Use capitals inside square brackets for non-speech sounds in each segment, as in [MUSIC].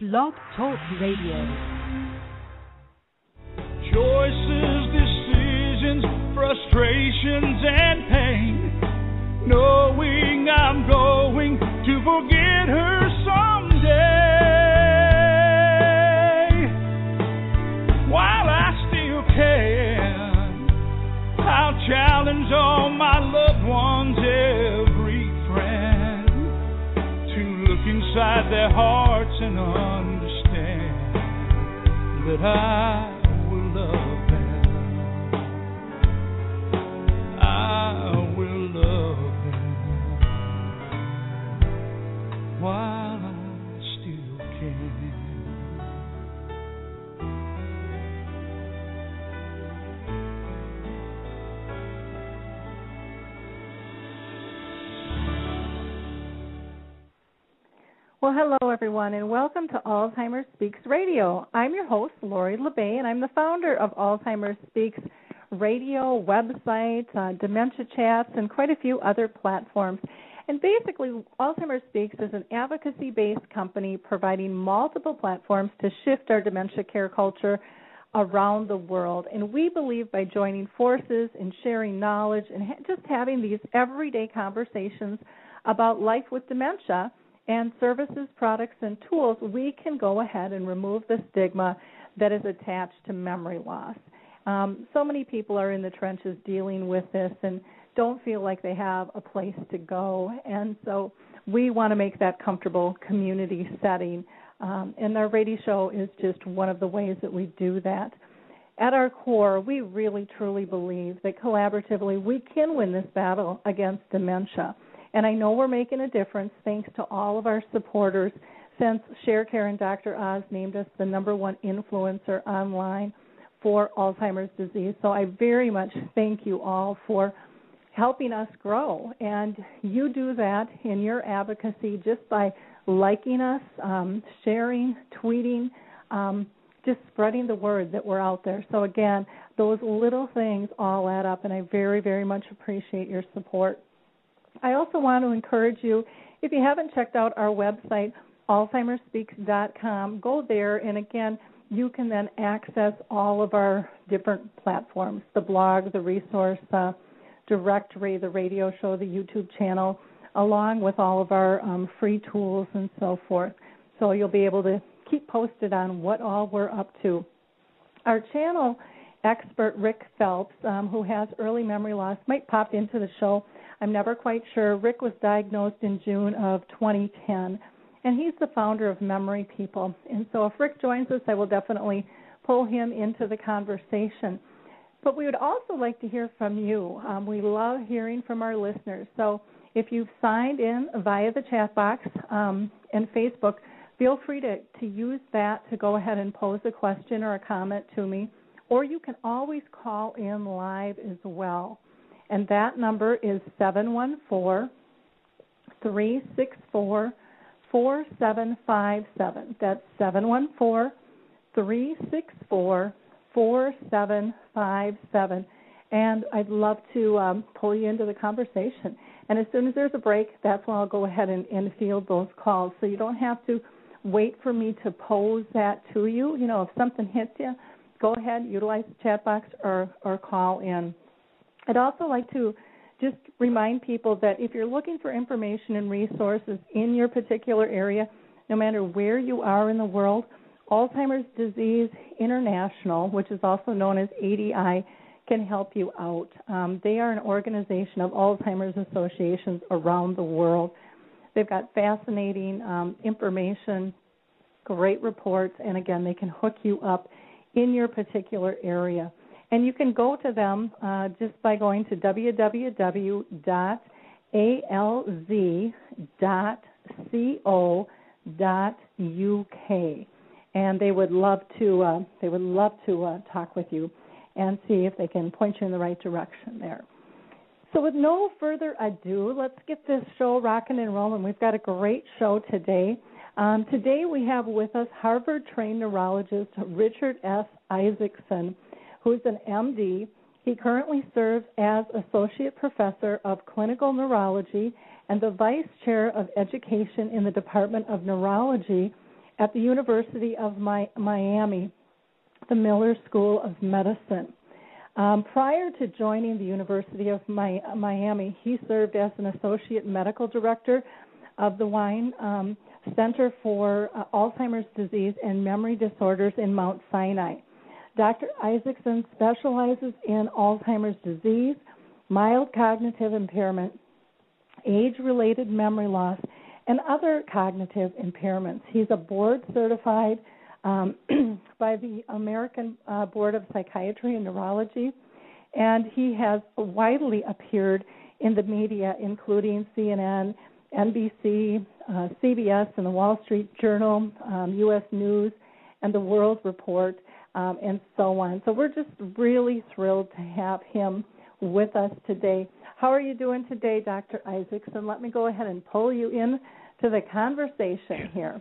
Blog Talk Radio. Choices, decisions, frustrations, and pain. Knowing I'm going to forget her someday. While I still can, I'll challenge all my loved ones, every friend, to look inside their hearts and understand that I Well, hello everyone, and welcome to Alzheimer's Speaks Radio. I'm your host, Lori La Bey, and I'm the founder of Alzheimer's Speaks Radio website, uh, Dementia Chats, and quite a few other platforms. And basically, Alzheimer's Speaks is an advocacy based company providing multiple platforms to shift our dementia care culture around the world. And we believe by joining forces and sharing knowledge and ha- just having these everyday conversations about life with dementia and services, products, and tools, we can go ahead and remove the stigma that is attached to memory loss. Um, so many people are in the trenches dealing with this and don't feel like they have a place to go. And so we want to make that comfortable community setting. Um, and our radio show is just one of the ways that we do that. At our core, we really truly believe that collaboratively we can win this battle against dementia. And I know we're making a difference thanks to all of our supporters since ShareCare and Dr. Oz named us the number one influencer online for Alzheimer's disease. So I very much thank you all for helping us grow. And you do that in your advocacy just by liking us, um, sharing, tweeting, um, just spreading the word that we're out there. So again, those little things all add up, and I very, very much appreciate your support. I also want to encourage you, if you haven't checked out our website, alzheimersspeaks.com, go there, and again, you can then access all of our different platforms the blog, the resource uh, directory, the radio show, the YouTube channel, along with all of our um, free tools and so forth. So you'll be able to keep posted on what all we're up to. Our channel expert, Rick Phelps, um, who has early memory loss, might pop into the show. I'm never quite sure. Rick was diagnosed in June of 2010, and he's the founder of Memory People. And so if Rick joins us, I will definitely pull him into the conversation. But we would also like to hear from you. Um, we love hearing from our listeners. So if you've signed in via the chat box um, and Facebook, feel free to, to use that to go ahead and pose a question or a comment to me. Or you can always call in live as well. And that number is 714 364 4757. That's 714 364 4757. And I'd love to um, pull you into the conversation. And as soon as there's a break, that's when I'll go ahead and, and field those calls. So you don't have to wait for me to pose that to you. You know, if something hits you, go ahead, utilize the chat box or, or call in. I'd also like to just remind people that if you're looking for information and resources in your particular area, no matter where you are in the world, Alzheimer's Disease International, which is also known as ADI, can help you out. Um, they are an organization of Alzheimer's associations around the world. They've got fascinating um, information, great reports, and again, they can hook you up in your particular area. And you can go to them uh, just by going to www.alz.co.uk, and they would love to uh, they would love to uh, talk with you and see if they can point you in the right direction there. So, with no further ado, let's get this show rocking and rolling. We've got a great show today. Um, today, we have with us Harvard trained neurologist Richard S. Isaacson, who's an MD. He currently serves as Associate Professor of Clinical Neurology and the Vice Chair of Education in the Department of Neurology at the University of Miami, the Miller School of Medicine. Um, prior to joining the University of Miami, he served as an associate medical director of the Wien um, Center for uh, Alzheimer's Disease and Memory Disorders in Mount Sinai. Dr. Isaacson specializes in Alzheimer's disease, mild cognitive impairment, age related memory loss, and other cognitive impairments. He's a board certified um, [CLEARS THROAT] by the American uh, Board of Psychiatry and Neurology, and he has widely appeared in the media, including CNN, NBC, uh, CBS, and the Wall Street Journal, um, U.S. News, and the World Report, um, and so on. So we're just really thrilled to have him with us today. How are you doing today, Dr. Isaacson? Let me go ahead and pull you in to the conversation here.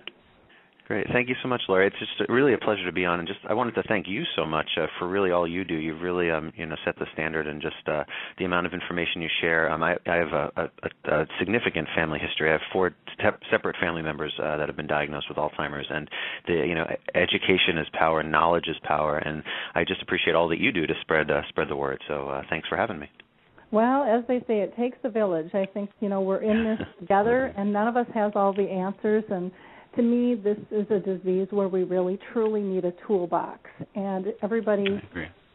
Great. Thank you so much, Lori. It's just really a pleasure to be on, and just I wanted to thank you so much uh, for really all you do. You've really, um, you know, set the standard, and just uh, the amount of information you share. Um, I, I have a, a, a significant family history. I have four te- separate family members uh, that have been diagnosed with Alzheimer's, and the, you know, education is power, knowledge is power, and I just appreciate all that you do to spread uh, spread the word. So uh, thanks for having me. Well, as they say, it takes a village. I think you know we're in this [LAUGHS] together, and none of us has all the answers and to me, this is a disease where we really truly need a toolbox, and everybody,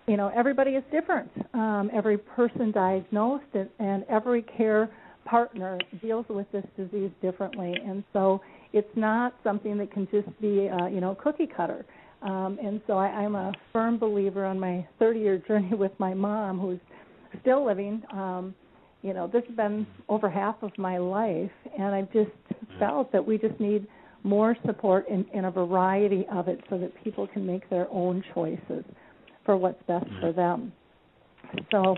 you know, everybody is different. Um, every person diagnosed and, and every care partner deals with this disease differently, and so it's not something that can just be, uh, you know, cookie cutter. Um, and so I, I'm a firm believer on my 30-year journey with my mom, who's still living. Um, you know, this has been over half of my life, and I've just felt that we just need more support in, in a variety of it so that people can make their own choices for what's best mm-hmm. for them. So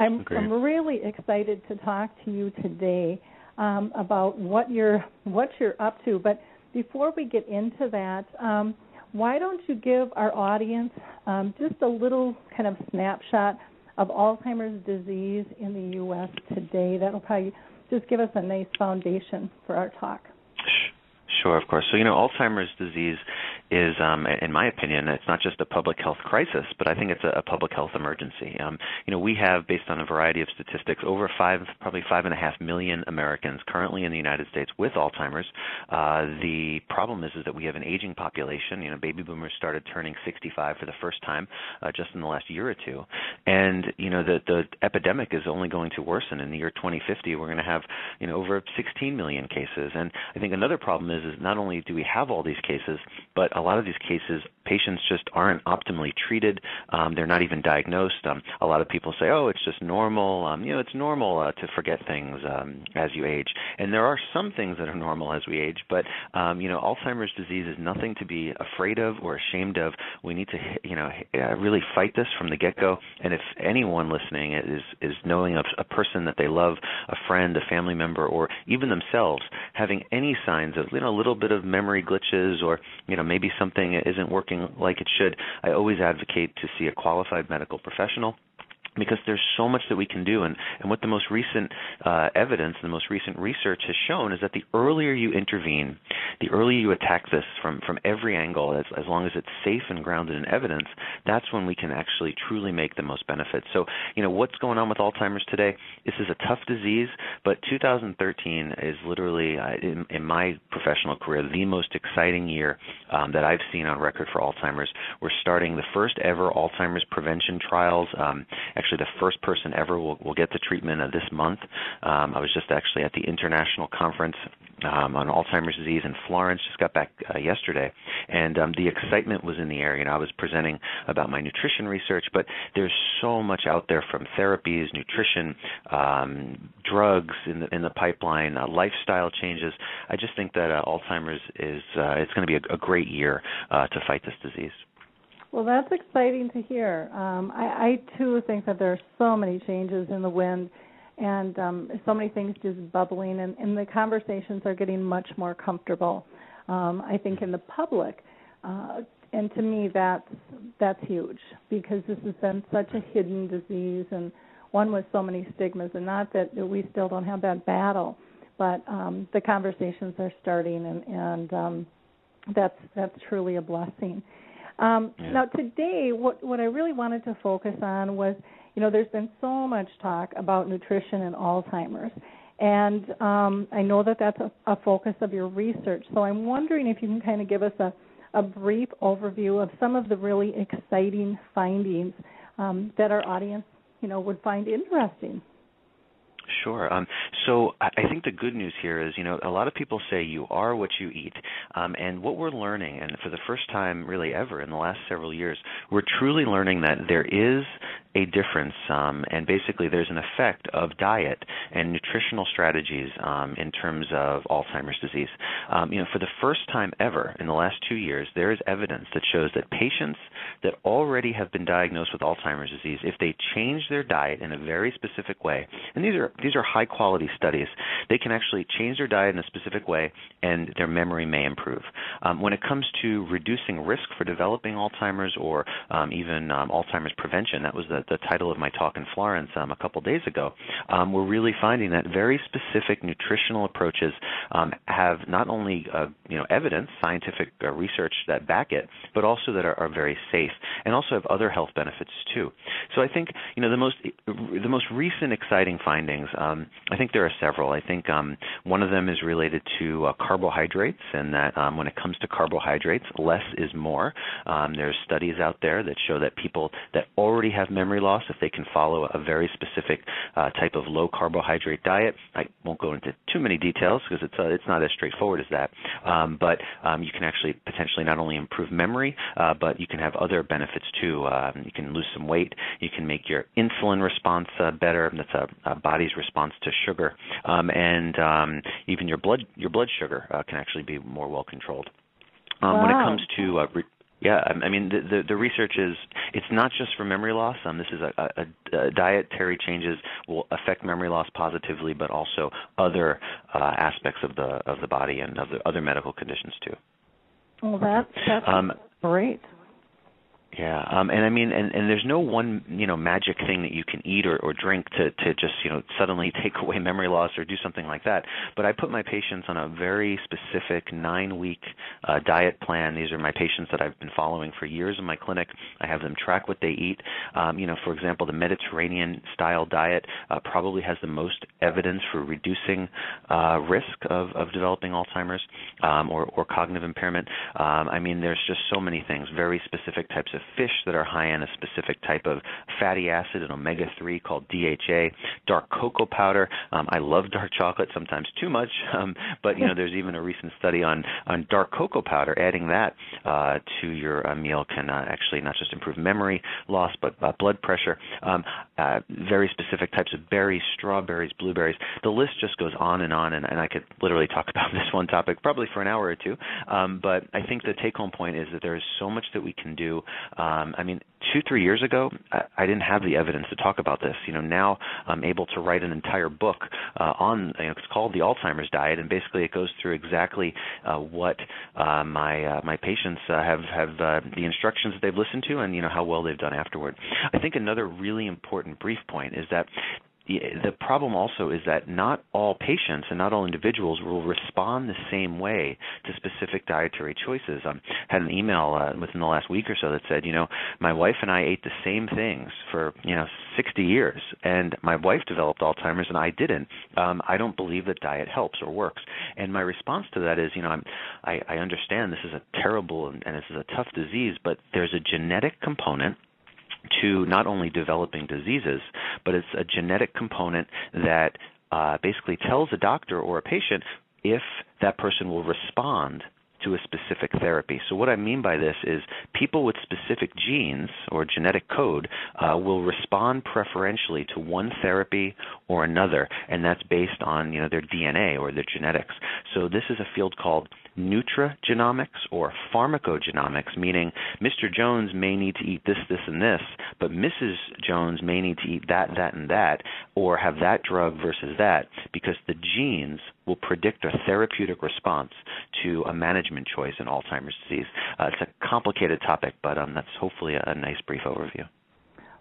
I'm, I'm really excited to talk to you today um, about what you're what you're up to. But before we get into that, um, why don't you give our audience um, just a little kind of snapshot of Alzheimer's disease in the U.S. today? That'll probably just give us a nice foundation for our talk. Sure, of course. So, you know, Alzheimer's disease is, um, in my opinion, it's not just a public health crisis, but I think it's a, a public health emergency. Um, you know, we have, based on a variety of statistics, over five, probably five and a half million Americans currently in the United States with Alzheimer's. Uh, the problem is, is that we have an aging population. You know, baby boomers started turning 65 for the first time uh, just in the last year or two, and you know, the the epidemic is only going to worsen. In the year 2050, we're going to have, you know, over 16 million cases. And I think another problem is, is not only do we have all these cases, but a lot of these cases, patients just aren't optimally treated. Um, they're not even diagnosed. Um, a lot of people say, "Oh, it's just normal." Um, you know, it's normal uh, to forget things um, as you age, and there are some things that are normal as we age. But um, you know, Alzheimer's disease is nothing to be afraid of or ashamed of. We need to, you know, uh, really fight this from the get-go. And if anyone listening is is knowing of a person that they love, a friend, a family member, or even themselves having any signs of, you know, a little bit of memory glitches or, you know, maybe something isn't working like it should, I always advocate to see a qualified medical professional because there's so much that we can do. And, and what the most recent uh, evidence and the most recent research has shown is that the earlier you intervene the earlier you attack this from from every angle as, as long as it's safe and grounded in evidence that's when we can actually truly make the most benefit. So you know what's going on with alzheimer's today? This is a tough disease but 2013 is literally uh, in, in, my professional career the most exciting year um, that I've seen on record for Alzheimer's. We're starting the first ever Alzheimer's prevention trials um, actually the first person ever will, will get the treatment of this month. Um, I was just actually at the international conference um, on Alzheimer's disease in Florence. Just got back uh, yesterday, and um, the excitement was in the air. You know, I was presenting about my nutrition research, but there's so much out there from therapies, nutrition, um, drugs in the in the pipeline, uh, lifestyle changes. I just think that uh, Alzheimer's is uh, it's going to be a, a great year uh, to fight this disease. Well, that's exciting to hear. Um, I, I too think that there are so many changes in the wind, and um, so many things just bubbling, and, and the conversations are getting much more comfortable. Um, I think in the public, uh, and to me that's that's huge because this has been such a hidden disease and one with so many stigmas. And not that we still don't have that battle, but um, the conversations are starting, and, and um, that's that's truly a blessing. Um, Yeah. Now today, what what I really wanted to focus on was, you know, there's been so much talk about nutrition and Alzheimer's, and um, I know that that's a, a focus of your research. So I'm wondering if you can kind of give us a a brief overview of some of the really exciting findings um, that our audience, you know, would find interesting. Sure. Um, so I think the good news here is, you know, a lot of people say you are what you eat, um, and what we're learning, and for the first time really ever in the last several years, we're truly learning that there is a difference, um, and basically there's an effect of diet and nutritional strategies um, in terms of Alzheimer's disease. Um, you know, for the first time ever in the last two years, there is evidence that shows that patients that already have been diagnosed with Alzheimer's disease, if they change their diet in a very specific way, and these are these are high quality studies, they can actually change their diet in a specific way, and their memory may improve. Um, when it comes to reducing risk for developing Alzheimer's or um, even um, Alzheimer's prevention, that was the, the title of my talk in Florence um, a couple days ago. Um, we're really finding that very specific nutritional approaches um, have not only uh, you know evidence, scientific uh, research that back it, but also that are, are very safe and also have other health benefits too. So I think you know the most the most recent exciting findings. Um, I think there are several. I think um, one of them is related to uh, carbohydrates, and that um, when it comes to carbohydrates, less is more. Um, there's studies out there that show that people that already have memory loss, if they can follow a very specific uh, type of low carbohydrate diet, I won't go into too many details because it's uh, it's not as straightforward as that. Um, but um, you can actually potentially not only improve memory, uh, but you can have other benefits too. Um, you can lose some weight. You can make your insulin response uh, better. That's a, a body's response to sugar, um, and um, even your blood your blood sugar uh, can actually be more well controlled. Um, When it comes to uh, re- yeah, I I mean the, the the research is it's not just for memory loss. Um, this is a, a, a dietary changes will affect memory loss positively, but also other uh, aspects of the of the body and of the other medical conditions too. Well, that's that's Um, great. Yeah, um, and I mean, and, and there's no one you know magic thing that you can eat or, or drink to to just you know suddenly [LAUGHS] take away memory loss or do something like that. But I put my patients on a very specific nine week uh, diet plan. These are my patients that I've been following for years in my clinic. I have them track what they eat. Um, you know, for example, the Mediterranean style diet uh, probably has the most evidence for reducing uh, risk of, of developing Alzheimer's um, or, or cognitive impairment. Um, I mean, there's just so many things, very specific types of fish that are high in a specific type of fatty acid and omega 3 called DHA, dark cocoa powder. Um, I love dark chocolate, sometimes too much, [LAUGHS] um, but you know, there's even a recent study on, on dark cocoa powder. Adding that uh, to your uh, meal can uh, actually not just improve memory loss, but uh, blood pressure. Um, uh, very specific types of berries, strawberries, blueberries. The list just goes on and on, and, and I could literally talk [LAUGHS] about this one topic probably for an hour or two. Um, but I think the take-home point is that there is so much that we can do. Um, I mean, two, three years ago, I, I didn't have the evidence to talk about this. You know, now I'm able to write an entire book uh, on. You know, it's called the Alzheimer's Diet, and basically it goes through exactly uh, what uh, my uh, my patients uh, have have uh, the instructions that they've listened to, and you know how well they've done afterward. I think another really important brief point is that the problem also is that not all patients and not all individuals will respond the same way to specific dietary choices. I um, had an email uh, within the last week or so that said, you know, my wife and I ate the same things for you know 60 years, and my wife developed Alzheimer's and I didn't. Um, I don't believe that diet helps or works. And my response to that is, you know, I'm, I, I understand this is a terrible and, and this is a tough disease, but there's a genetic component to not only developing diseases, but it's a genetic component that uh, basically tells a doctor or a patient if that person will respond to a specific therapy. So, what I mean by this is people with specific genes or genetic code uh, will respond preferentially to one therapy or another, and that's based on you know their DNA or their genetics. So, this is a field called nutrigenomics or pharmacogenomics, meaning Mr. Jones may need to eat this, this, and this, but Mrs. Jones may need to eat that, that, and that, or have that drug versus that, because the genes will predict a therapeutic response to a management choice in Alzheimer's disease. Uh, it's a complicated topic, but um, that's hopefully a, a nice brief overview.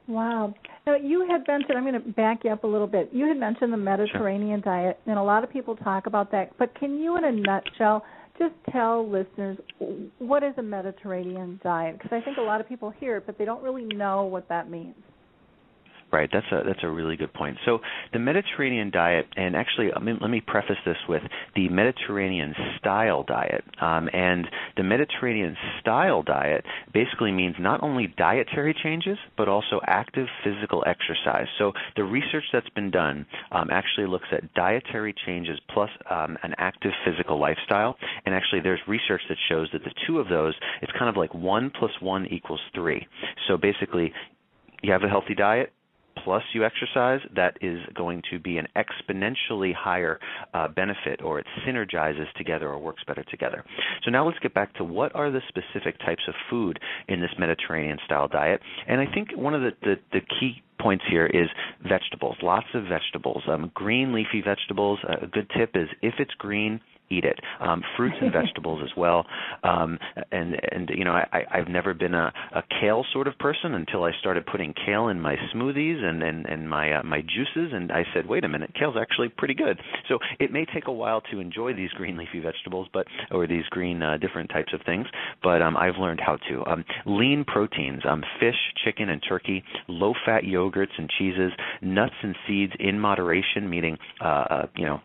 Wow. Now you had mentioned I'm going to back you up a little bit. You had mentioned the Mediterranean diet and a lot of people talk about that, but can you in a nutshell just tell listeners what is a Mediterranean diet? Because I think a lot of people hear it, but they don't really know what that means. Right, that's a that's a really good point. So the Mediterranean diet, and actually, I mean, let me preface this with the Mediterranean style diet. Um, and the Mediterranean style diet basically means not only dietary changes, but also active physical exercise. So the research that's been done um, actually looks at dietary changes plus um, an active physical lifestyle. And actually, there's research that shows that the two of those, it's kind of like one plus one equals three. So basically, you have a healthy diet, plus you exercise, that is going to be an exponentially higher uh, benefit, or it synergizes together or works better together. So now let's get back to what are the specific types of food in this Mediterranean style diet. And I think one of the, the, the key points here is vegetables, lots of vegetables. Um, green leafy vegetables, a good tip is if it's green, eat it. Um, fruits and [LAUGHS] vegetables as well. Um, and and you know I, I've never been a, a kale sort of person until I started putting kale in my smoothies and and, and my uh, my juices. And I said, wait a minute, kale's actually pretty good. So it may take a while to enjoy these green leafy vegetables, but or these green uh, different types of things. But um, I've learned how to. Um, lean proteins, um, fish, chicken, and turkey. Low fat yogurts and cheeses. Nuts and seeds in moderation, meaning uh, uh you know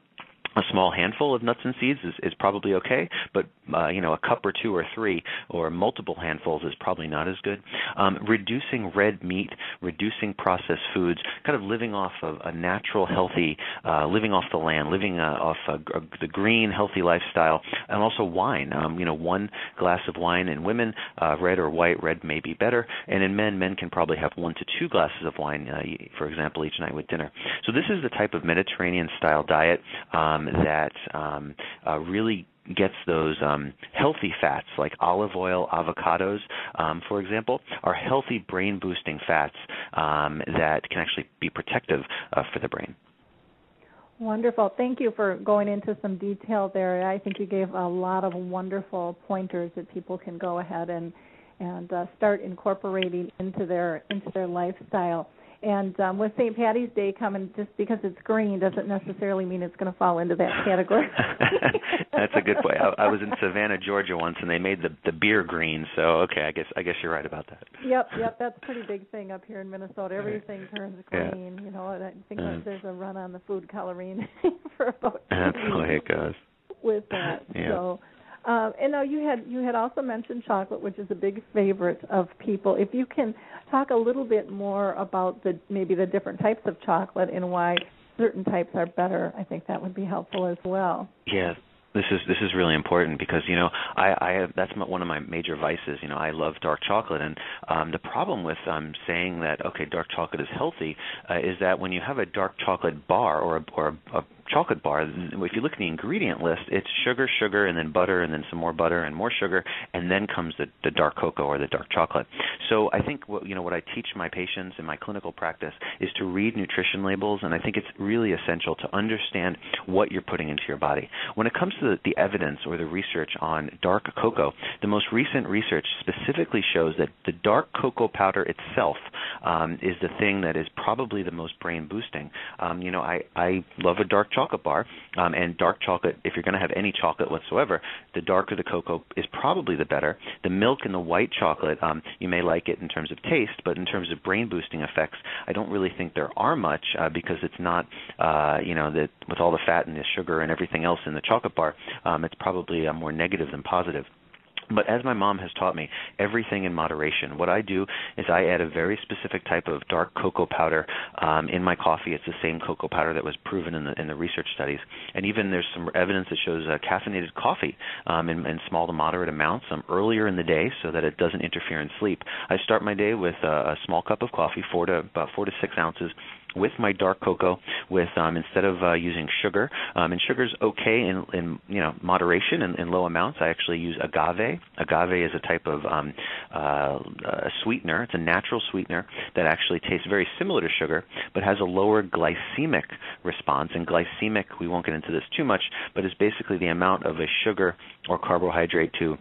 a small handful of nuts and seeds is, is probably okay, but uh, you know a cup or two or three or multiple handfuls is probably not as good. Um, reducing red meat, reducing processed foods, kind of living off of a natural, healthy, uh, living off the land, living uh, off a, the green, healthy lifestyle, and also wine. Um, you know, one glass of wine in women, uh, red or white, red may be better, and in men, men can probably have one to two glasses of wine, uh, for example, each night with dinner. So this is the type of Mediterranean style diet. Um, um, that um, uh, really gets those um, healthy fats like olive oil, avocados, um, for example, are healthy brain boosting fats um, that can actually be protective uh, for the brain. Wonderful. Thank you for going into some detail there. I think you gave a lot of wonderful pointers that people can go ahead and and uh, start incorporating into their into their lifestyle. And um, with St. Patty's Day coming, just because it's green doesn't necessarily mean it's going to fall into that category. [LAUGHS] That's a good point. I, I was in Savannah, Georgia once, and they made the the beer green. So okay, I guess I guess you're right about that. Yep, yep, that's a pretty big thing up here in Minnesota. Everything turns green. Yeah. You know, and I think mm. there's a run on the food coloring [LAUGHS] for about. That's the way it goes. With that, yeah. so um, and now you had you had also mentioned chocolate, which is a big favorite of people. If you can talk a little bit more about the maybe the different types of chocolate and why certain types are better, I think that would be helpful as well. Yes, this is this is really important because you know I I have that's my, one of my major vices. You know I love dark chocolate, and um, the problem with um, saying that okay dark chocolate is healthy uh, is that when you have a dark chocolate bar or a, or a, a chocolate bar, if you look at the ingredient list, it's sugar, sugar, and then butter, and then some more butter and more sugar, and then comes the, the dark cocoa or the dark chocolate. So I think what you know what I teach my patients in my clinical practice is to read nutrition labels, and I think it's really essential to understand what you're putting into your body. When it comes to the, the evidence or the research on dark cocoa, the most recent research specifically shows that the dark cocoa powder itself um, is the thing that is probably the most brain boosting. Um, you know, I I love a dark chocolate bar, um, and dark chocolate, if you're going to have any chocolate whatsoever, the darker the cocoa is probably the better. The milk and the white chocolate, um, you may like it in terms of taste, but in terms of brain boosting effects, I don't really think there are much uh, because it's not, uh, you know, that with all the fat and the sugar and everything else in the chocolate bar, um, it's probably uh, more negative than positive. But as my mom has taught me, everything in moderation. What I do is I add a very specific type of dark cocoa powder um, in my coffee. It's the same cocoa powder that was proven in the in the research studies, and even there's some evidence that shows uh, caffeinated coffee um, in, in small to moderate amounts um, earlier in the day so that it doesn't interfere in sleep. I start my day with a, a small cup of coffee, four to about four to six ounces with my dark cocoa with um, instead of uh, using sugar um, and sugar's okay in, in you know moderation and in, in low amounts. I actually use agave. Agave is a type of um, uh, a sweetener. It's a natural sweetener that actually tastes very similar to sugar but has a lower glycemic response. And glycemic we won't get into this too much but is basically the amount of a sugar or carbohydrate to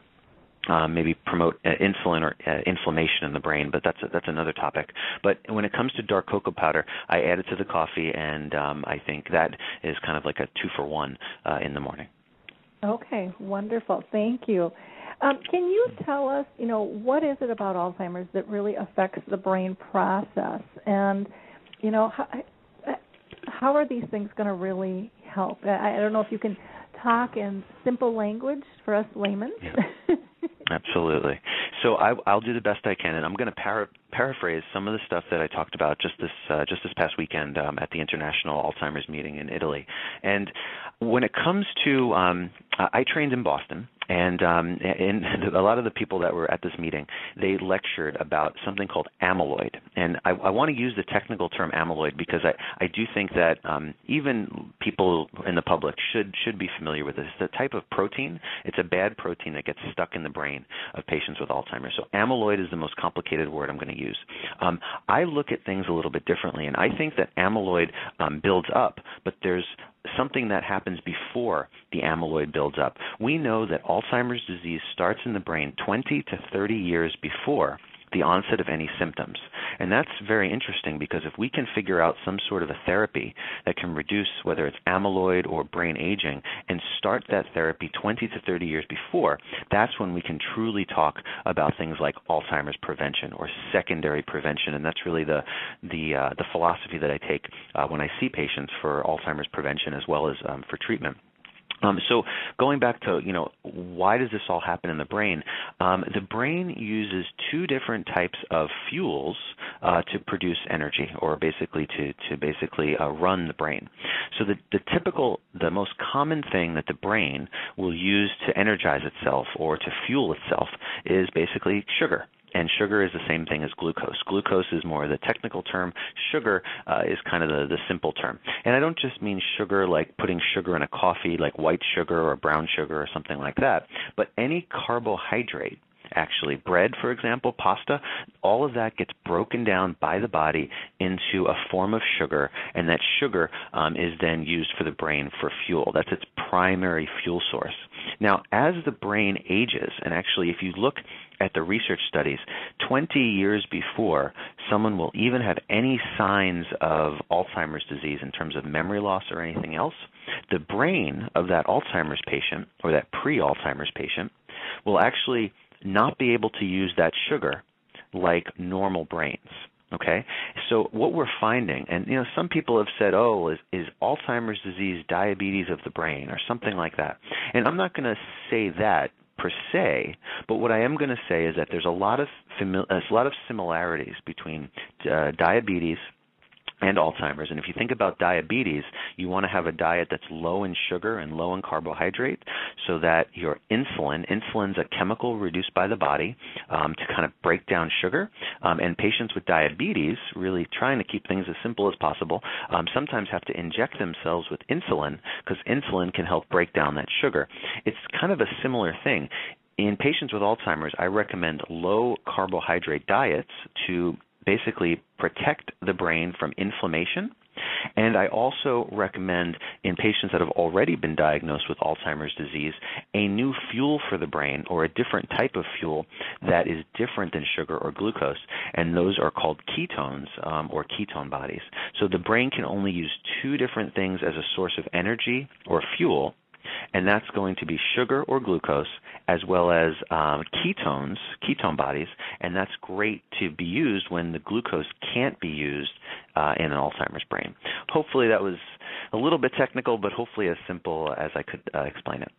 um, maybe promote uh, insulin or uh, inflammation in the brain, but that's a, that's another topic. But when it comes to dark cocoa powder, I add it to the coffee, and um, I think that is kind of like a two for one uh, in the morning. Okay, wonderful. Thank you. Um, can you tell us, you know, what is it about Alzheimer's that really affects the brain process, and you know, how, how are these things going to really help? I, I don't know if you can talk in simple language for us laymen. Yeah. [LAUGHS] Absolutely. So I, will do the best I can, and I'm going to para- paraphrase some of the stuff that I talked about just this uh, just this past weekend um, at the International Alzheimer's meeting in Italy. And when it comes to, um, I trained in Boston, and um, [LAUGHS] a lot of the people that were at this meeting, they lectured about something called amyloid. And I, I want to use the technical term amyloid because I, I do think that um, even people in the public should should be familiar with this. It's a type of protein. It's a bad protein that gets stuck in the brain of patients with Alzheimer's. So amyloid is the most complicated word I'm going to use. Um, I look at things a little bit differently, and I think that amyloid um, builds up, but there's something that happens before the amyloid builds up. We know that Alzheimer's disease starts in the brain 20 to 30 years before the onset of any symptoms. And that's very interesting because if we can figure out some sort of a therapy that can reduce whether it's amyloid or brain aging and start that therapy 20 to 30 years before, that's when we can truly talk about things like Alzheimer's prevention or secondary prevention. And that's really the the uh, the philosophy that I take uh, when I see patients for Alzheimer's prevention as well as um, for treatment. Um, so going back to you know why does this all happen in the brain? Um, the brain uses two different types of fuels uh, to produce energy, or basically to to basically uh, run the brain. So the the typical, the most common thing that the brain will use to energize itself or to fuel itself is basically sugar and sugar is the same thing as glucose. Glucose is more the technical term. Sugar uh, is kind of the, the simple term. And I don't just mean sugar like putting sugar in a coffee, like white sugar or brown sugar or something like that, but any carbohydrate actually. Bread, for example, pasta, all of that gets broken down by the body into a form of sugar, and that sugar um, is then used for the brain for fuel. That's its primary fuel source. Now, as the brain ages, and actually, if you look at the research studies, 20 years before someone will even have any signs of Alzheimer's disease in terms of memory loss or anything else, the brain of that Alzheimer's patient or that pre Alzheimer's patient will actually not be able to use that sugar like normal brains. Okay, so what we're finding, and you know, some people have said, "Oh, is, is Alzheimer's disease diabetes of the brain or something like that?" And I'm not going to say that per se, but what I am going to say is that there's a lot of fami- a lot of similarities between uh, diabetes and Alzheimer's. And if you think about diabetes, you want to have a diet that's low in sugar and low in carbohydrate so that your insulin, insulin's a chemical reduced by the body um, to kind of break down sugar. Um, and patients with diabetes, really trying to keep things as simple as possible, um, sometimes have to inject themselves with insulin because insulin can help break down that sugar. It's kind of a similar thing. In patients with Alzheimer's, I recommend low carbohydrate diets to basically protect the brain from inflammation. And I also recommend in patients that have already been diagnosed with Alzheimer's disease a new fuel for the brain or a different type of fuel that is different than sugar or glucose, and those are called ketones um, or ketone bodies. So the brain can only use two different things as a source of energy or fuel and that's going to be sugar or glucose as well as um, ketones, ketone bodies, and that's great to be used when the glucose can't be used uh, in an Alzheimer's brain. Hopefully, that was a little bit technical, but hopefully as simple as I could uh, explain it.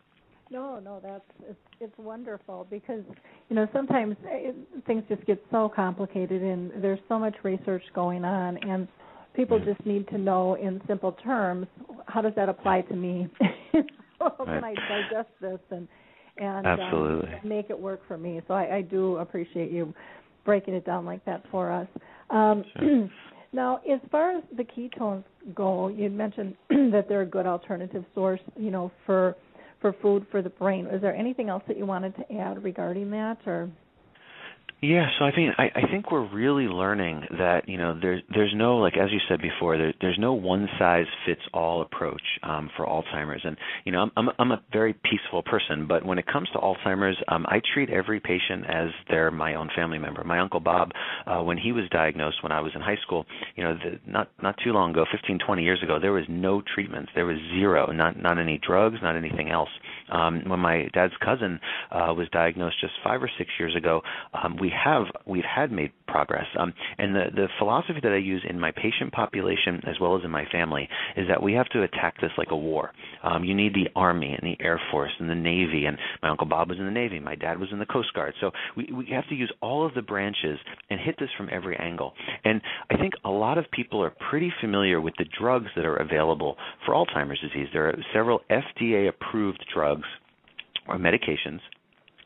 No, no, that's it's, it's wonderful because you know sometimes it, things just get so complicated and there's so much research going on and people mm-hmm. just need to know in simple terms how does that apply to me [LAUGHS] [LAUGHS] how can I digest this and and um, make it work for me? So I, I do appreciate you breaking it down like that for us. Um, sure. [CLEARS THROAT] now, as far as the ketones go, you mentioned [CLEARS THROAT] that they're a good alternative source, you know, for for food for the brain. Is there anything else that you wanted to add regarding that, or? Yeah, so I think I, I think we're really learning that you know there's there's no like as you said before there, there's no one size fits all approach um, for Alzheimer's. And you know I'm, I'm I'm a very peaceful person but when it comes to Alzheimer's um, I treat every patient as they're my own family member. My uncle Bob uh, when he was diagnosed when I was in high school you know the, not not too long ago 15 20 years ago there was no treatments. There was zero not not any drugs not anything else Um, when my dad's cousin uh, was diagnosed just five or six years ago, um, we have we've had made progress. Um, and the the philosophy that I use in my patient population as well as in my family is that we have to attack this like a war. Um, you need the Army and the Air Force and the Navy, and my uncle Bob was in the Navy, my dad was in the Coast Guard. So we we have to use all of the branches and hit this from every angle. And I think a lot of people are pretty familiar with the drugs that are available for Alzheimer's disease. There are several FDA approved drugs or medications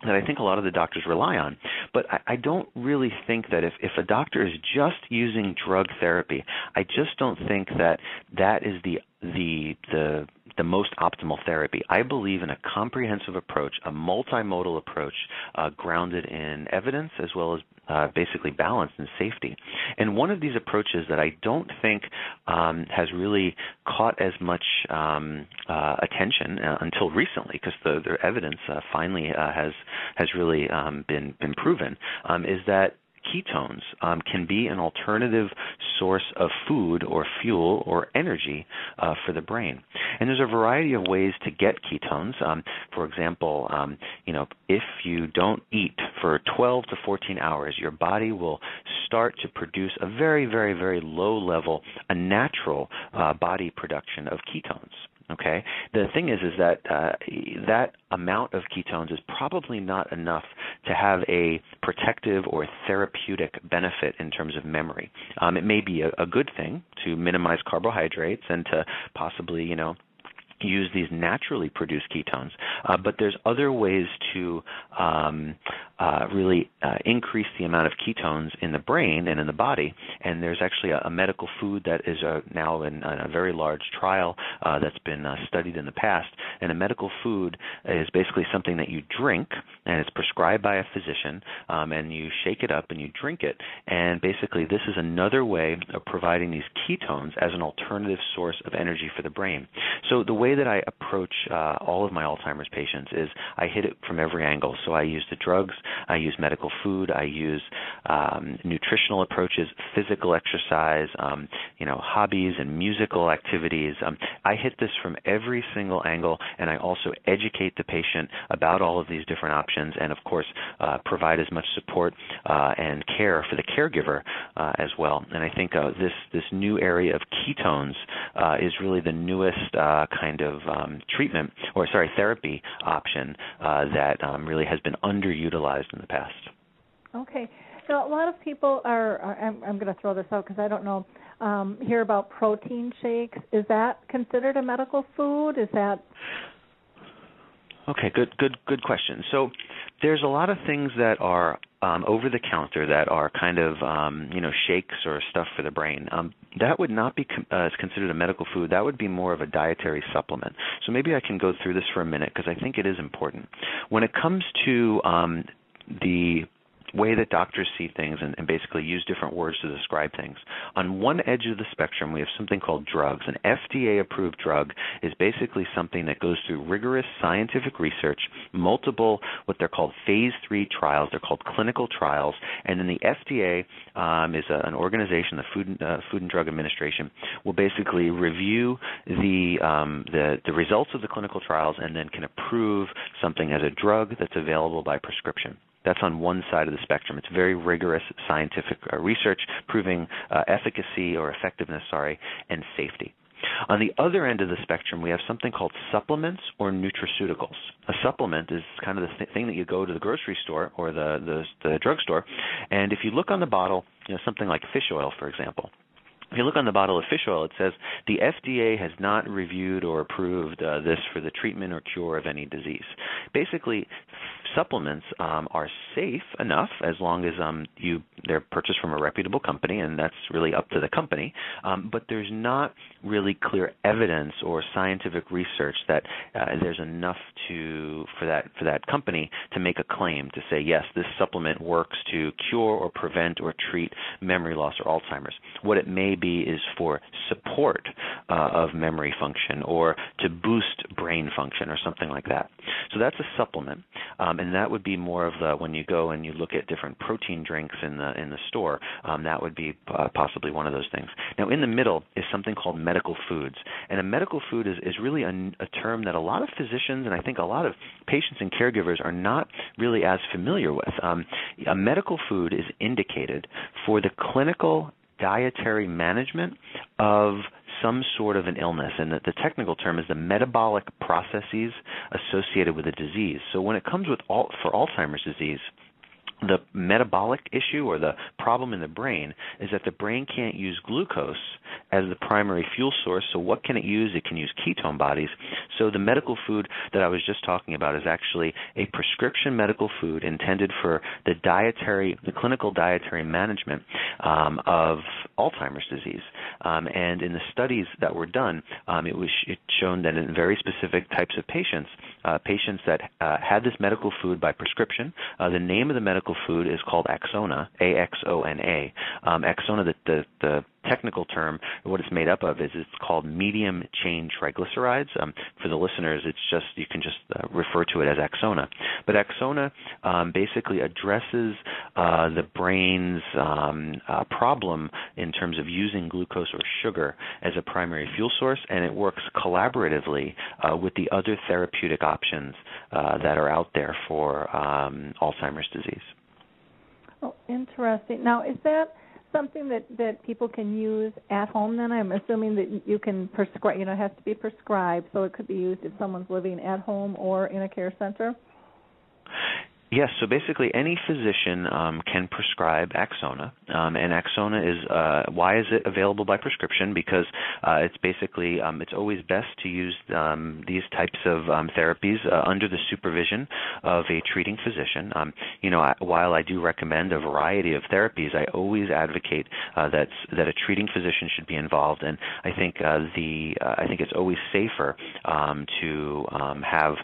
that I think a lot of the doctors rely on. But I, I don't really think that if, if a doctor is just using drug therapy, I just don't think that that is the the the the most optimal therapy. I believe in a comprehensive approach, a multimodal approach, uh, grounded in evidence as well as uh, basically balance and safety. And one of these approaches that I don't think um, has really caught as much um, uh, attention uh, until recently, because the, the evidence uh, finally uh, has has really um, been been proven, um, is that ketones um, can be an alternative source of food or fuel or energy uh, for the brain. And there's a variety of ways to get ketones. Um, for example, um, you know, if you don't eat for 12 to 14 hours, your body will start to produce a very, very, very low level, a natural uh, body production of ketones. Okay. The thing is, is that uh, that amount of ketones is probably not enough to have a protective or therapeutic benefit in terms of memory. Um, it may be a, a good thing to minimize carbohydrates and to possibly, you know, use these naturally produced ketones, uh, but there's other ways to um, uh, really uh, increase the amount of ketones in the brain and in the body. And there's actually a, a medical food that is uh, now in, a very large trial uh, that's been uh, studied in the past. And a medical food is basically something that you drink, and it's prescribed by a physician, um, and you shake it up and you drink it. And basically, this is another way of providing these ketones as an alternative source of energy for the brain. So the way that I approach uh, all of my Alzheimer's patients is I hit it from every angle. So I use the drugs, I use medical food, I use um, nutritional approaches, physical exercise, um, you know, hobbies and musical activities. Um, I hit this from every single angle, and I also educate the patient about all of these different options, and of course, uh, provide as much support uh, and care for the caregiver uh, as well. And I think uh, this this new area of ketones uh, is really the newest uh, kind of um, treatment or sorry therapy option that um, really has been underutilized in the past. Okay. So a lot of people are. are I'm, I'm going to throw this out because I don't know. Um, hear about protein shakes. Is that considered a medical food? Is that Okay, good, good, good question. So, there's a lot of things that are um, over the counter that are kind of um, you know shakes or stuff for the brain. Um, that would not be com- uh, considered a medical food. That would be more of a dietary supplement. So maybe I can go through this for a minute because I think it is important. When it comes to um, the way that doctors see things and, and, basically use different words to describe things. On one edge of the spectrum, we have something called drugs. An FDA approved drug is basically something that goes through rigorous scientific research, multiple what they're called phase three trials. They're called clinical trials. And then the FDA um, is a, an organization, the Food, uh, Food and Drug Administration, will basically review the, um, the, the results of the clinical trials and then can approve something as a drug that's available by prescription. That's on one side of the spectrum. It's very rigorous scientific uh, research proving uh, efficacy or effectiveness, sorry, and safety. On the other end of the spectrum, we have something called supplements or nutraceuticals. A supplement is kind of the th- thing that you go to the grocery store or the, the the drugstore, and if you look on the bottle, you know something like fish oil, for example, if you look on the bottle of fish oil, it says the FDA has not reviewed or approved uh, this for the treatment or cure of any disease. Basically, supplements um, are safe enough as long as um, you they're purchased from a reputable company, and that's really up to the company. Um, but there's not really clear evidence or scientific research that uh, there's enough to for that for that company to make a claim to say yes, this supplement works to cure or prevent or treat memory loss or Alzheimer's. What it may be is for support uh, of memory function or to boost brain function or something like that. So that's a supplement. Um, um, and that would be more of the when you go and you look at different protein drinks in the in the store. Um, that would be uh, possibly one of those things. Now, in the middle is something called medical foods, and a medical food is is really a, a term that a lot of physicians and I think a lot of patients and caregivers are not really as familiar with. Um, a medical food is indicated for the clinical dietary management of some sort of an illness, and the, technical term is the metabolic processes associated with a disease. So when it comes with all, for Alzheimer's disease, the metabolic issue or the problem in the brain is that the brain can't use glucose as the primary fuel source. So what can it use? It can use ketone bodies. So the medical food that I was just talking about is actually a prescription medical food intended for the dietary, the clinical dietary management um, of Alzheimer's disease. Um, and in the studies that were done, um, it was it shown that in very specific types of patients, uh, patients that uh, had this medical food by prescription, uh, the name of the medical food is called Axona, A-X-O-N-A. Um, Axona, the, the, the technical term, what it's made up of is it's called medium chain triglycerides. Um, for the listeners, it's just you can just uh, refer to it as Axona. But Axona um, basically addresses uh, the brain's um, uh, problem in terms of using glucose or sugar as a primary fuel source, and it works collaboratively uh, with the other therapeutic options uh, that are out there for um, Alzheimer's disease. Oh, interesting. Now, is that something that that people can use at home then i'm assuming that you can prescribe you know it has to be prescribed so it could be used if someone's living at home or in a care center Yes, so basically any physician um, can prescribe Axona, um, and Axona is uh, why is it available by prescription? Because uh, it's basically um, it's always best to use um, these types of um, therapies uh, under the supervision of a treating physician. Um, you know, I, while I do recommend a variety of therapies, I always advocate uh, that that a treating physician should be involved, and I think uh, the uh, I think it's always safer to have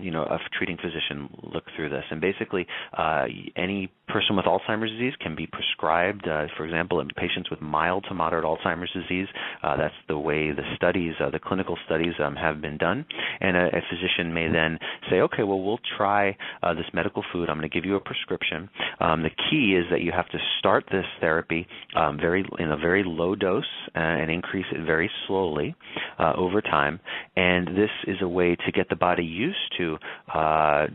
you know a treating physician look through through this. And basically, uh, any person with Alzheimer's disease can be prescribed, uh, for example, in patients with mild to moderate Alzheimer's disease. Uh, that's the way the studies, uh, the clinical studies, um, have been done. And a, a, physician may then say, okay, well, we'll try uh, this medical food. I'm going to give you a prescription. Um, the key is that you have to start this therapy um, very in a very low dose uh, and increase it very slowly over time. And this is a way to get the body used to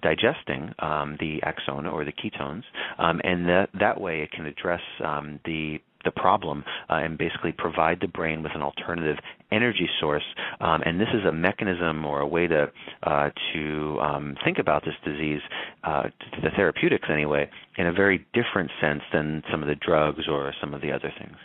digesting um, the axona or the ketones, um, and that that way it can address um, the the problem uh, and basically provide the brain with an alternative energy source. Um, and this is a mechanism or a way to uh, to um, think about this disease, uh, the therapeutics anyway, in a very different sense than some of the drugs or some of the other things.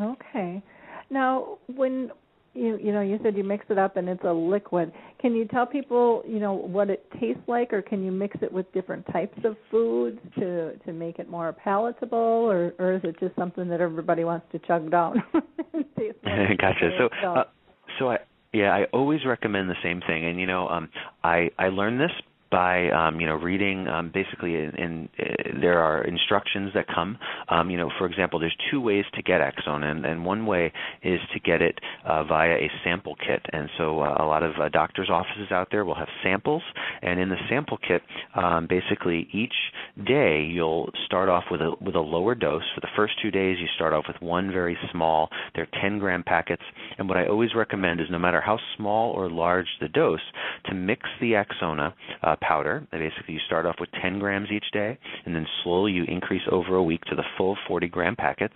Okay. Now, when you you know you said you mix it up and it's a liquid. Can you tell people you know what it tastes like or can you mix it with different types of foods to to make it more palatable or or is it just something that everybody wants to chug down? [LAUGHS] [LAUGHS] Gotcha. So uh, so i yeah i always recommend the same thing. And you know um i i learned this by um, you know reading um, basically in, in uh, there are instructions that come. Um, you know for example there's two ways to get Axona and, and one way is to get it uh, via a sample kit. And so uh, a lot of uh, doctors offices out there will have samples and in the sample kit um, basically each day you'll start off with a with a lower dose. For the first two days you start off with one very small they're 10 gram packets. And what I always recommend is no matter how small or large the dose to mix the Axona uh, powder. Basically, you start off with 10 grams each day, and then slowly you increase over a week to the full 40 gram packets.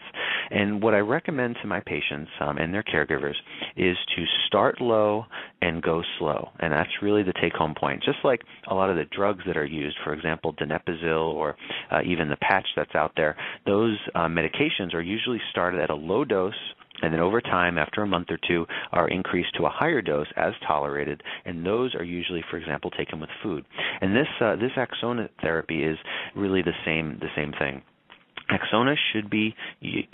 And what I recommend to my patients um, and their caregivers is to start low and go slow. And that's really the take home point. Just like a lot of the drugs that are used, for example, donepezil or uh, even the patch that's out there, those uh, medications are usually started at a low dose and then over time, after a month or two, are increased to a higher dose as tolerated, and those are usually, for example, taken with food. And this uh, this axona therapy is really the same the same thing. Axona should be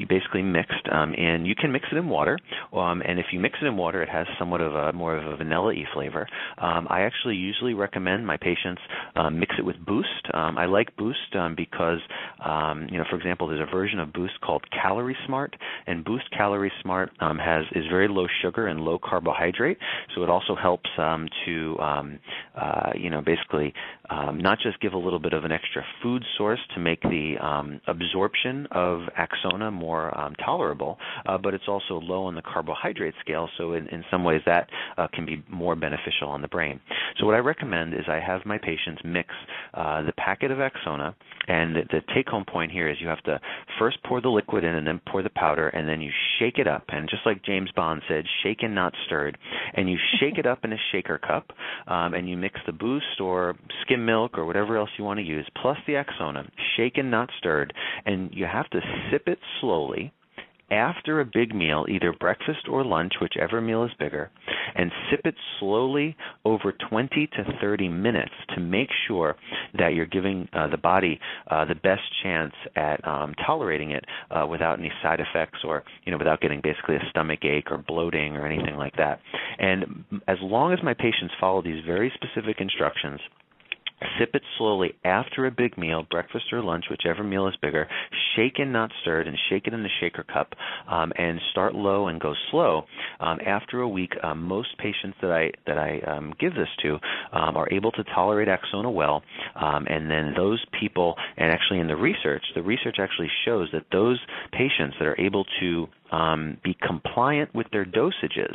basically mixed, um, and you can mix it in water. Um, and if you mix it in water, it has somewhat of a more of a vanilla-y flavor. Um, I actually usually recommend my patients um, mix it with Boost. Um, I like Boost um, because Um, you know, for example, there's a version of Boost called Calorie Smart, and Boost Calorie Smart um, has is very low sugar and low carbohydrate, so it also helps um, to um, uh, you know basically um, not just give a little bit of an extra food source to make the um, absorption of Axona more um, tolerable, uh, but it's also low on the carbohydrate scale, so in, in some ways that uh, can be more beneficial on the brain. So what I recommend is I have my patients mix uh, the packet of Axona, and the, the take-home point here is you have to first pour the liquid in and then pour the powder, and then you shake it up. And just like James Bond said, shaken not stirred, and you shake it up in a shaker cup, um, and you mix the Boost or skim milk or whatever else you want to use, plus the Axona, shaken not stirred, and you have to sip it slowly after a big meal, either breakfast or lunch, whichever meal is bigger, and sip it slowly over 20 to 30 minutes to make sure that you're giving uh, the body uh, the best chance at um, tolerating it uh, without any side effects or you know without getting basically a stomach ache or bloating or anything like that. And as long as my patients follow these very specific instructions, Sip it slowly after a big meal, breakfast or lunch, whichever meal is bigger. Shake and not stirred, and shake it in the shaker cup. Um, and start low and go slow. Um, after a week, um, most patients that I that I um, give this to um, are able to tolerate Axona well. Um, and then those people, and actually in the research, the research actually shows that those patients that are able to um, be compliant with their dosages,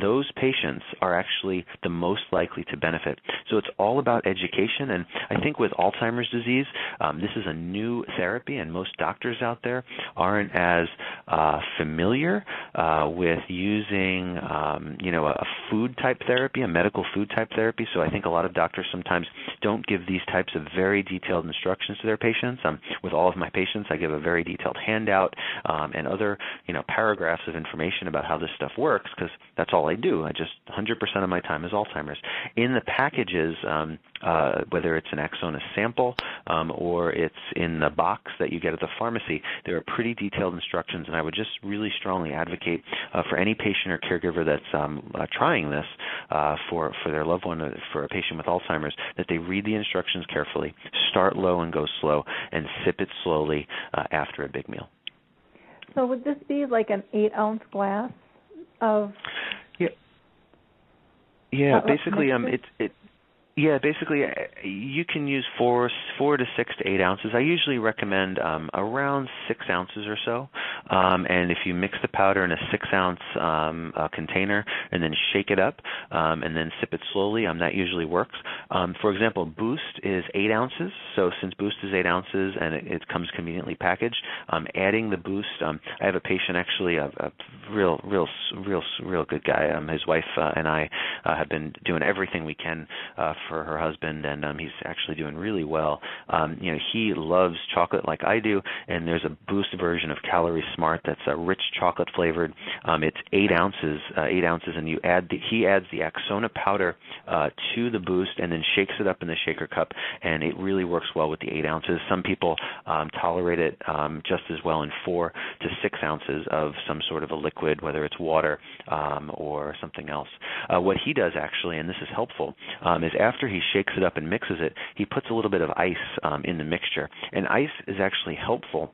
those patients are actually the most likely to benefit. So it's all about education, and I think with Alzheimer's disease, um, this is a new therapy, and most doctors out there aren't as uh, familiar uh, with using, um, you know, a food type therapy, a medical food type therapy. So I think a lot of doctors sometimes don't give these types of very detailed instructions to their patients. Um, with all of my patients, I give a very detailed handout um, and other, you know, paragraphs of information about how this stuff works because that's all I do. I just 100% of my time is Alzheimer's. In the packages, um, uh, whether it's an Axona sample um, or it's in the box that you get at the pharmacy, there are pretty detailed instructions, and I would just really strongly advocate uh, for any patient or caregiver that's um, uh, trying this uh, for for their loved one, uh, for a patient with Alzheimer's, that they read the instructions carefully, start low and go slow, and sip it slowly uh, after a big meal. So would this be like an eight ounce glass of? Yeah. Yeah, basically, um, it's it yeah, basically, uh, you can use four, four to six to eight ounces. I usually recommend um, around six ounces or so. Um, and if you mix the powder in a six ounce um, uh, container and then shake it up um, and then sip it slowly, um, that usually works. Um, for example, Boost is eight ounces. So since Boost is eight ounces and it, it comes conveniently packaged, um, adding the Boost. Um, I have a patient actually, a, a real, real, real, real good guy. Um, his wife uh, and I uh, have been doing everything we can. Uh, for her husband, and um, he's actually doing really well. Um, you know, he loves chocolate like I do, and there's a Boost version of Calorie Smart that's a rich chocolate flavored. Um, it's eight ounces, uh, eight ounces, and you add the, he adds the Axona powder uh, to the Boost, and then shakes it up in the shaker cup, and it really works well with the eight ounces. Some people um, tolerate it um, just as well in four to six ounces of some sort of a liquid, whether it's water um, or something else. Uh, what he does actually, and this is helpful, um, is after he shakes it up and mixes it, he puts a little bit of ice um, in the mixture. And ice is actually helpful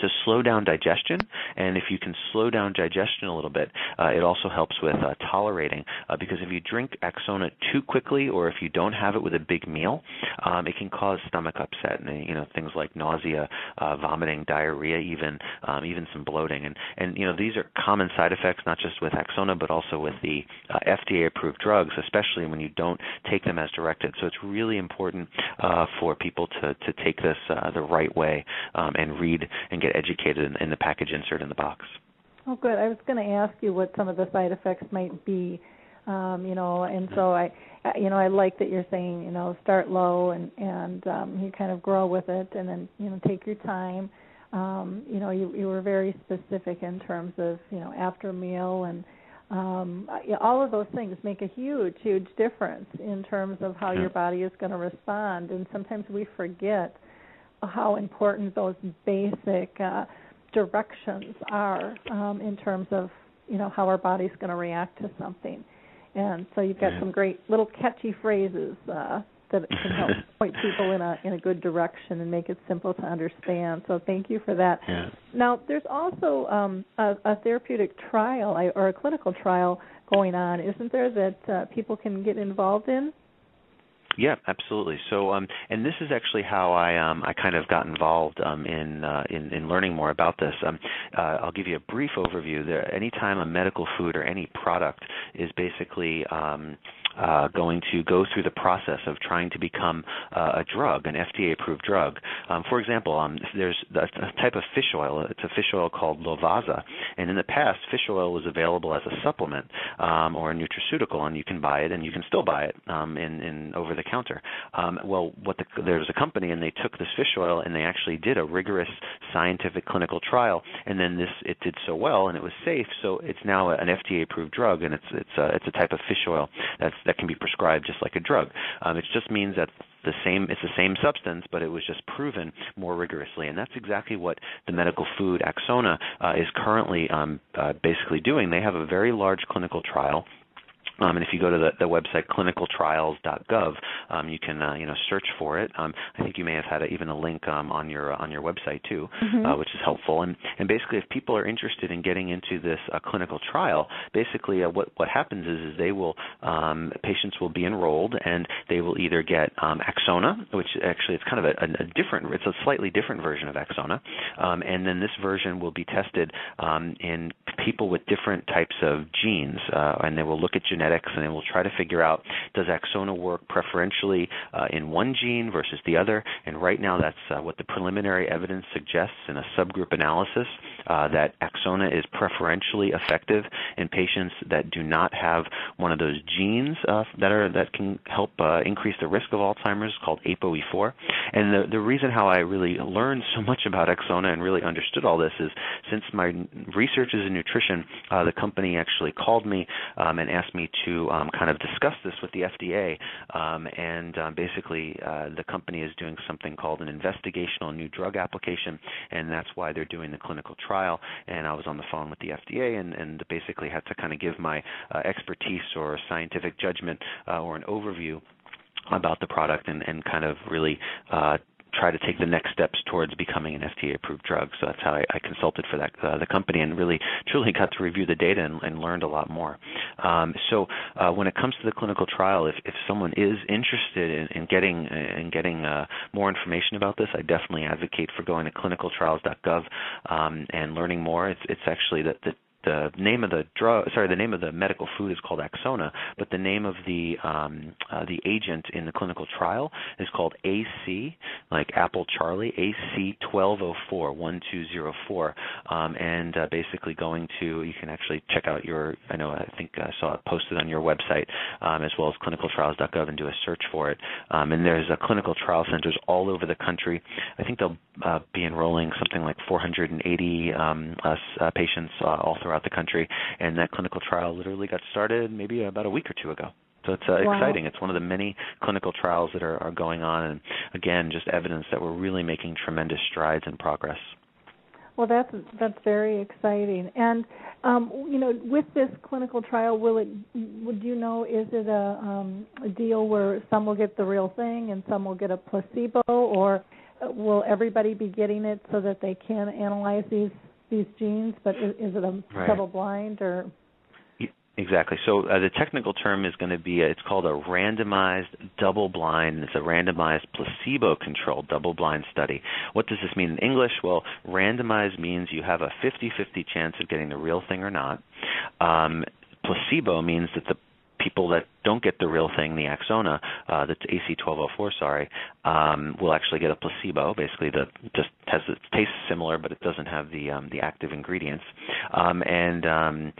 to slow down digestion. And if you can slow down digestion a little bit, uh, it also helps with uh, tolerating. Uh, because if you drink Axona too quickly, or if you don't have it with a big meal, um, it can cause stomach upset and you know things like nausea, uh, vomiting, diarrhea, even um, even some bloating. And and you know these are common side effects not just with Axona but also with the uh, FDA-approved drugs, especially when you don't take them as directed. So it's really important uh, for people to to take this the right way um, and read and get educated in, in the package insert in the box. Oh, good. I was going to ask you what some of the side effects might be. Um, you know, and so I, you know, I like that you're saying, you know, start low and and um, you kind of grow with it, and then you know take your time. Um, you know, you you were very specific in terms of you know after meal and um, all of those things make a huge, huge difference in terms of how your body is going to respond. And sometimes we forget how important those basic uh, directions are um, in terms of you know how our body's going to react to something. And so you've got some great little catchy phrases uh, that can help [LAUGHS] point people in a in a good direction and make it simple to understand. So thank you for that. Yeah. Now, there's also um, a, a therapeutic trial or a clinical trial going on, isn't there, that uh, people can get involved in? Yeah, absolutely. So, um, and this is actually how I um, I kind of got involved um, in, uh, in in learning more about this. Um, uh, I'll give you a brief overview. There, anytime a medical food or any product is basically um, uh, going to go through the process of trying to become uh, a drug, an FDA-approved drug. Um, for example, um, there's a type of fish oil. It's a fish oil called Lovaza, and in the past, fish oil was available as a supplement um, or a nutraceutical, and you can buy it, and you can still buy it um, in, in over the counter. Um, well, what the, a company, and they took this fish oil, and they actually did a rigorous scientific clinical trial, and then this it did so well, and it was safe, so it's now an FDA-approved drug, and it's it's a, it's a type of fish oil that's that can be prescribed just like a drug. Um, it just means that the same it's the same substance, but it was just proven more rigorously, and that's exactly what the medical food Axona uh, is currently um, uh, basically doing. They have a very large clinical trial um, and if you go to the, the website clinicaltrials.gov, um, you can uh, you know search for it. Um, I think you may have had a, even a link um, on your on your website too, mm-hmm. uh, which is helpful. And and basically, if people are interested in getting into this uh, clinical trial, basically uh, what what happens is is they will um, patients will be enrolled and they will either get um, Axona, which actually it's kind of a, a, different it's a slightly different version of Axona, um, and then this version will be tested um, in people with different types of genes, uh, and they will look at genetics genetics, and we'll try to figure out does Axona work preferentially uh, in one gene versus the other. And right now, that's uh, what the preliminary evidence suggests in a subgroup analysis uh, that Axona is preferentially effective in patients that do not have one of those genes uh, that are that can help uh, increase the risk of Alzheimer's, called ApoE4. And the the reason how I really learned so much about Axona and really understood all this is since my research is in nutrition, uh, the company actually called me um, and asked me to um, kind of discuss this with the FDA. Um, and um, basically, uh, the company is doing something called an investigational new drug application, and that's why they're doing the clinical trial. And I was on the phone with the FDA and, and basically had to kind of give my uh, expertise or scientific judgment uh, or an overview about the product and, and kind of really uh, try to take the next steps towards becoming an FDA approved drug. So that's how I, I consulted for that uh, the company and really truly got to review the data and, and learned a lot more. Um, so uh, when it comes to the clinical trial, if, if someone is interested in, in getting in getting uh, more information about this, I definitely advocate for going to clinicaltrials.gov um, and learning more. It's, it's actually the, the the name of the drug, sorry, the name of the medical food is called Axona, but the name of the um, uh, the agent in the clinical trial is called AC, like Apple Charlie, AC 1204 1204, um, and uh, basically going to you can actually check out your I know I think I saw it posted on your website um, as well as clinicaltrials.gov and do a search for it. Um, and there's uh, clinical trial centers all over the country. I think they'll uh, be enrolling something like 480 um, uh, patients uh, all throughout throughout the country, and that clinical trial literally got started maybe about a week or two ago. So it's uh, wow. exciting. It's one of the many clinical trials that are, are going on, and again, just evidence that we're really making tremendous strides in progress. Well, that's that's very exciting. And um, you know, with this clinical trial, will it? Would you know? Is it a, um, a deal where some will get the real thing and some will get a placebo, or will everybody be getting it so that they can analyze these these genes, but is, is it a right. double blind or? Exactly. So uh, the technical term is going to be, uh, it's called a randomized double blind. It's a randomized placebo controlled double blind study. What does this mean in English? Well, randomized means you have a 50 50 chance of getting the real thing or not. Um, placebo means that the people that don't get the real thing, the Axona, uh, the AC1204, sorry, um, will actually get a placebo. Basically, the just has it tastes similar, but it doesn't have the um, the active ingredients. Um, and um,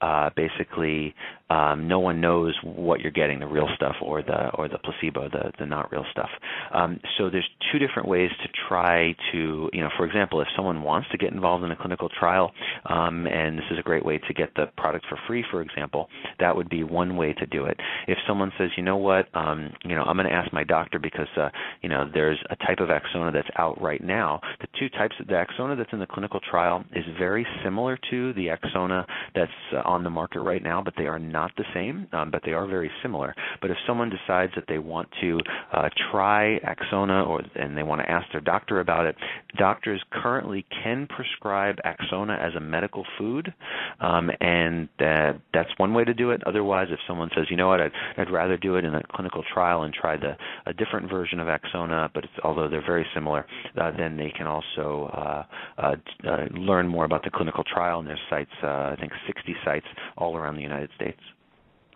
uh, basically um, no one knows what you're getting, the real stuff or the or the placebo, the the not real stuff. Um, so there's two different ways to try to, you know, for example, if someone wants to get involved in a clinical trial, um, and this is a great way to get the product for free, for example, that would be one way to do it. if someone says, you know what, um, you know, I'm going to ask my doctor because uh, you know there's a type of Axona that's out right now. The two types of the Axona that's in the clinical trial is very similar to the Axona that's uh, on the market right now, but they are not the same, um, but they are very similar. But if someone decides that they want to uh, try Axona or and they want to ask their doctor about it, doctors currently can prescribe Axona as a medical food, um, and uh, that's one way to do it. Otherwise, if someone says, you know what, I'd, I'd rather do it in a clinical trial and try the a different version of Axona, but although they're very similar, uh, then they can also uh, uh, uh, learn more about the clinical trial. And there's sites, I think, 60 sites all around the United States.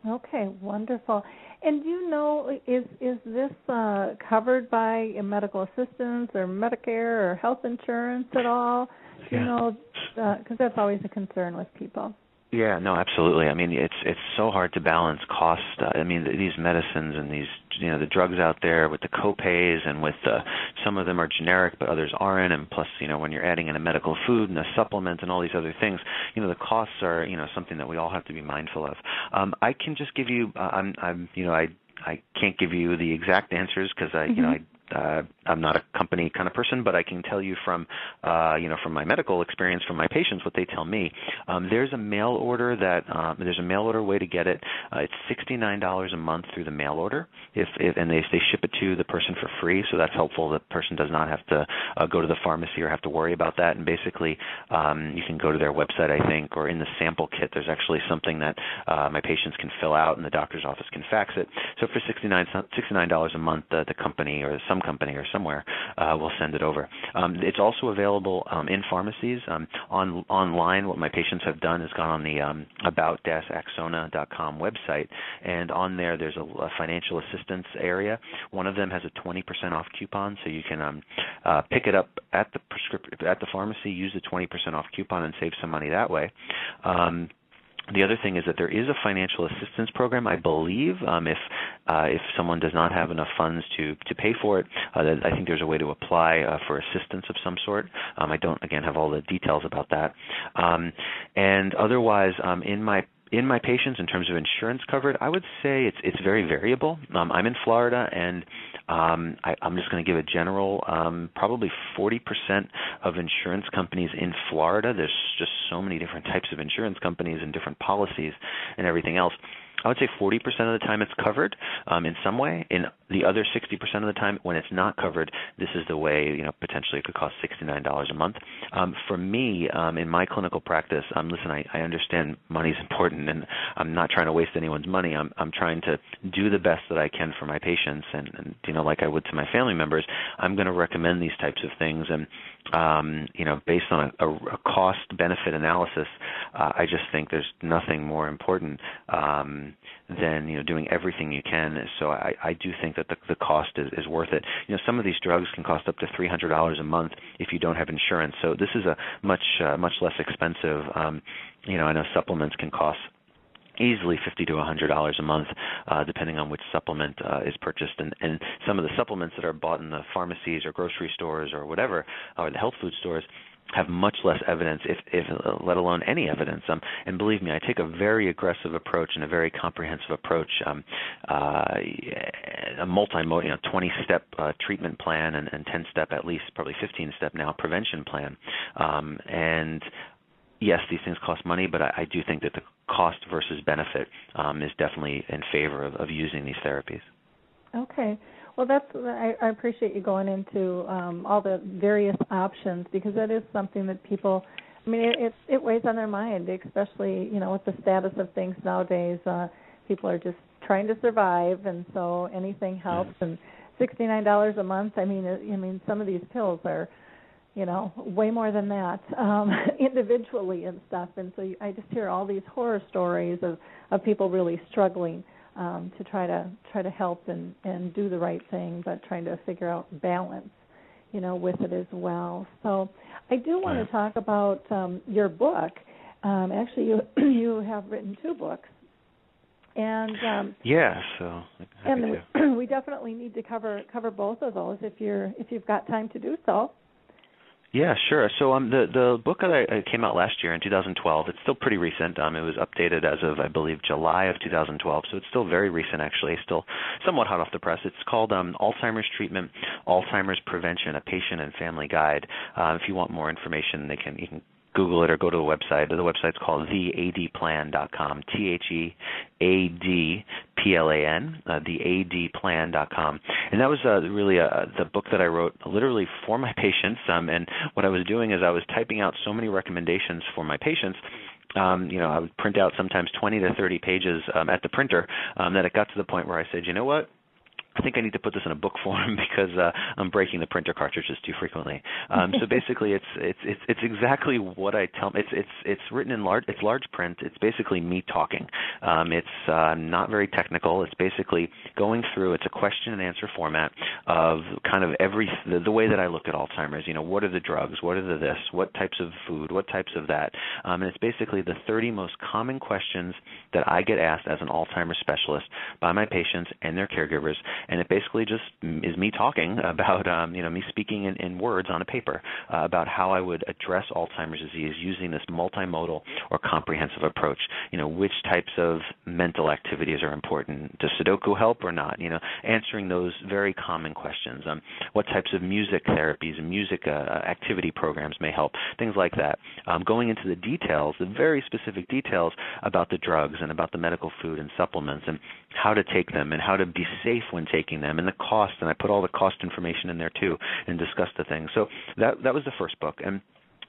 Okay, wonderful. And do you know is is this uh, covered by medical assistance or Medicare or health insurance at all? Do you yeah. know because uh, that's always a concern with people. Yeah, no, absolutely. I mean, it's it's so hard to balance cost. Uh, I mean, these medicines and these you know the drugs out there with the copays and with uh, some of them are generic, but others aren't. And plus, you know, when you're adding in a medical food and a supplement and all these other things, you know, the costs are you know something that we all have to be mindful of. Um, I can just give you, uh, I'm I'm you know I I can't give you the exact answers because I, mm-hmm. you know, mm-hmm. I uh, I'm not a company kind of person, but I can tell you from uh, you know from my medical experience from my patients what they tell me. Um, there's a mail order that um, there's a mail order way to get it. Uh, it's sixty nine dollars a month through the mail order, if, if and they they ship it to the person for free, so that's helpful. The person does not have to uh, go to the pharmacy or have to worry about that. And basically, um, you can go to their website, I think, or in the sample kit. There's actually something that uh, my patients can fill out, and the doctor's office can fax it. So for sixty nine sixty nine dollars a month, the, the company or some company or somewhere uh, will send it over. Um, it's also available um, in pharmacies. Um, on online, what my patients have done is gone on the um, about-axona.com website, and on there there's a, a, financial assistance area. One of them has a 20% off coupon, so you can um, uh, pick it up at the prescript- at the pharmacy, use the 20% off coupon, and save some money that way. The other thing is that there is a financial assistance program, I believe. Um, if uh, if someone does not have enough funds to to pay for it, uh, I think there's a way to apply uh, for assistance of some sort. Um, I don't again have all the details about that. Um, and otherwise, um, in my in my patients in terms of insurance covered, I would say it's it's very variable. Um, I'm in Florida, and um, I, I'm just going to give a general. Um, probably 40% of insurance companies in Florida. There's just so many different types of insurance companies and different policies and everything else. I would say 40% of the time it's covered um, in some way. In the other 60% of the time, when it's not covered, this is the way you know potentially it could cost $69 a month. Um, for me, um, in my clinical practice, um, listen, I, I understand money is important, and I'm not trying to waste anyone's money. I'm I'm trying to do the best that I can for my patients, and, and you know, like I would to my family members, I'm going to recommend these types of things, and um, you know, based on a, a, cost benefit analysis, uh, I just think there's nothing more important. Um, then you know doing everything you can. So I, I do think that the, the cost is, is worth it. You know, some of these drugs can cost up to three hundred dollars a month if you don't have insurance. So this is a much uh, much less expensive. Um, you know, I know supplements can cost easily fifty to a hundred dollars a month, uh, depending on which supplement uh, is purchased. And, and some of the supplements that are bought in the pharmacies or grocery stores or whatever, or the health food stores, have much less evidence, if, if let alone any evidence. Um, and believe me, I take a very aggressive approach and a very comprehensive approach, um, uh, a multi, you know, 20-step uh, treatment plan and, and 10-step, at least probably 15-step now prevention plan. Um, and yes, these things cost money, but I, I do think that the cost versus benefit um, is definitely in favor of, of using these therapies. Okay. Well, that's I, I appreciate you going into um, all the various options because that is something that people. I mean, it, it it weighs on their mind, especially you know with the status of things nowadays. Uh, people are just trying to survive, and so anything helps. And sixty nine dollars a month. I mean, I mean, some of these pills are, you know, way more than that um, [LAUGHS] individually and stuff. And so I just hear all these horror stories of of people really struggling um, to try to try to help and and do the right thing, but trying to figure out balance, you know, with it as well. So I do want to talk about um, your book. Um, actually, you [CLEARS THROAT] you have written two books, and um, yeah, so and [CLEARS THROAT] we definitely need to cover cover both of those if you're if you've got time to do so. Yeah, sure. So um, the the book that came out last year in 2012, it's still pretty recent. Um, it was updated as of I believe July of 2012, so it's still very recent actually, still somewhat hot off the press. It's called um, Alzheimer's Treatment, Alzheimer's Prevention: A Patient and Family Guide. Uh, if you want more information, they can you can Google it or go to the website. The website's called theadplan.com. T H E A D P L A N. Uh, theadplan.com. And that was uh, really uh, the book that I wrote literally for my [LAUGHS] patients. Um, and what I was doing is I was typing out so many recommendations for my patients um, you know, I would print out sometimes 20 to 30 pages um, at the printer. Um, that it got to the point where I said, you know what, I think I need to put this in a book [LAUGHS] form because uh, I'm breaking the printer cartridges too frequently. Um, so [LAUGHS] basically, it's it's it's it's exactly what I tell. It's it's it's written in large. It's large print. It's basically me talking. Um, it's uh, not very technical. It's basically going through. It's a question and answer format of kind of every the, the way that I look at Alzheimer's. You know, what are the drugs? What are the this? What types of food? What types of that? Um, and it's basically the 30 most common questions that I get asked as an Alzheimer's specialist by my patients and their caregivers and it basically just is me talking [LAUGHS] about um, you know me speaking in, in words on a paper uh, about how I would address Alzheimer's disease using this multimodal or comprehensive approach. You know which types of mental activities are important. Does Sudoku help or not? You know answering those very common questions. Um, what types of music therapies and music uh, activity programs may help? Things like that. Um, going into the details, the very specific details about the drugs and about the medical food and supplements and how to take them and how to be safe when taking them and the cost and I put all the cost information in there too and discuss the things. So that that was the first book and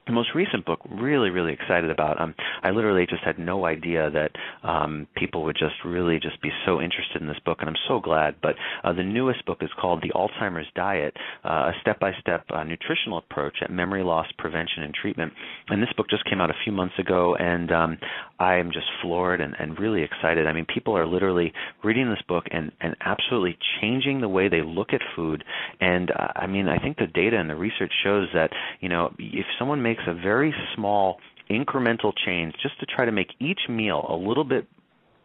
the most recent book really really excited about um i literally just had no idea that um people would just really just be so interested in this book and i'm so glad but uh, the newest book is called the alzheimer's diet uh, a step by step nutritional approach at memory loss prevention and treatment and this book just came out a few months ago and um i am just floored and, and really excited. I mean people are literally reading this book and and absolutely changing the way they look at food and uh, i mean i think the data and the research shows that you know if someone makes makes a very small incremental change just to try to make each meal a little bit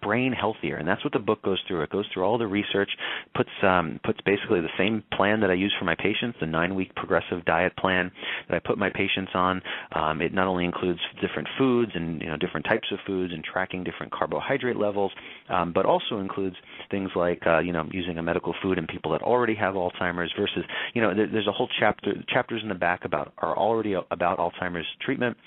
brain healthier. And that's what the book goes through. It goes through all the research puts um, puts basically the same plan that I use for my patients the 9 week progressive diet plan that I put my patients on. Um, it not only includes different foods and you know different types of foods and tracking different carbohydrate levels um, but also includes things like uh, you know using a medical food in people that already have Alzheimer's versus you know there, there's a whole chapter chapters in the back about are already about Alzheimer's treatment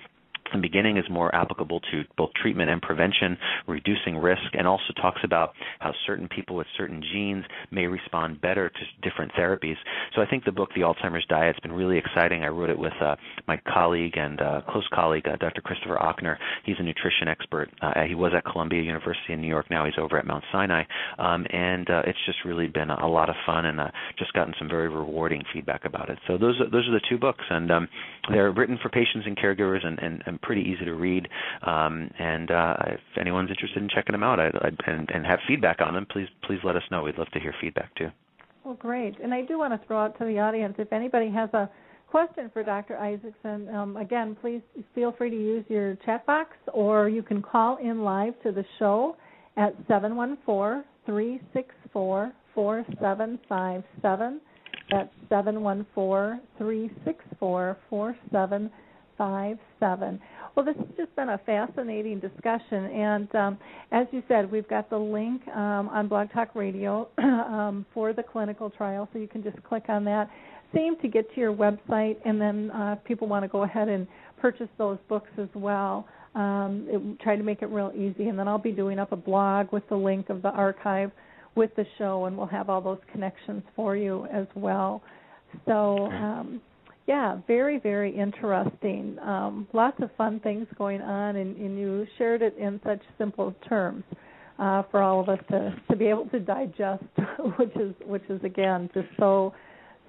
the beginning is more applicable to both treatment and prevention, reducing risk, and also talks about how certain people with certain genes may respond better to different therapies. So I think the book, The Alzheimer's Diet, has been really exciting. I wrote it with uh, my colleague and uh, close colleague, uh, Dr. Christopher Ochner. He's a nutrition expert. Uh, he was at Columbia University in New York. Now he's over at Mount Sinai. Um, and uh, it's just really been a, lot of fun and uh, just gotten some very rewarding feedback about it. So those are, those are the two books, and um, they're written for patients and caregivers and, and and pretty easy to read. Um, and uh, if anyone's interested in checking them out I'd, I'd, and, and have feedback on them, please please let us know. We'd love to hear feedback too. Well, great. And I do want to throw out to the audience if anybody has a question for Dr. Isaacson, um, again, please feel free to use your chat box or you can call in live to the show at 714 364 4757. That's 714 364 4757 five seven. Well, this has just been a fascinating discussion, and um, as you said, we've got the link um, on Blog Talk Radio [CLEARS THROAT] um, for the clinical trial, so you can just click on that. Same to get to your website, and then uh, if people want to go ahead and purchase those books as well. Um, it, try to make it real easy, and then I'll be doing up a blog with the link of the archive with the show, and we'll have all those connections for you as well. So um, yeah, very, very interesting. Um, lots of fun things going on, and, and you shared it in such simple terms uh, for all of us to, to be able to digest, [LAUGHS] which is which is again just so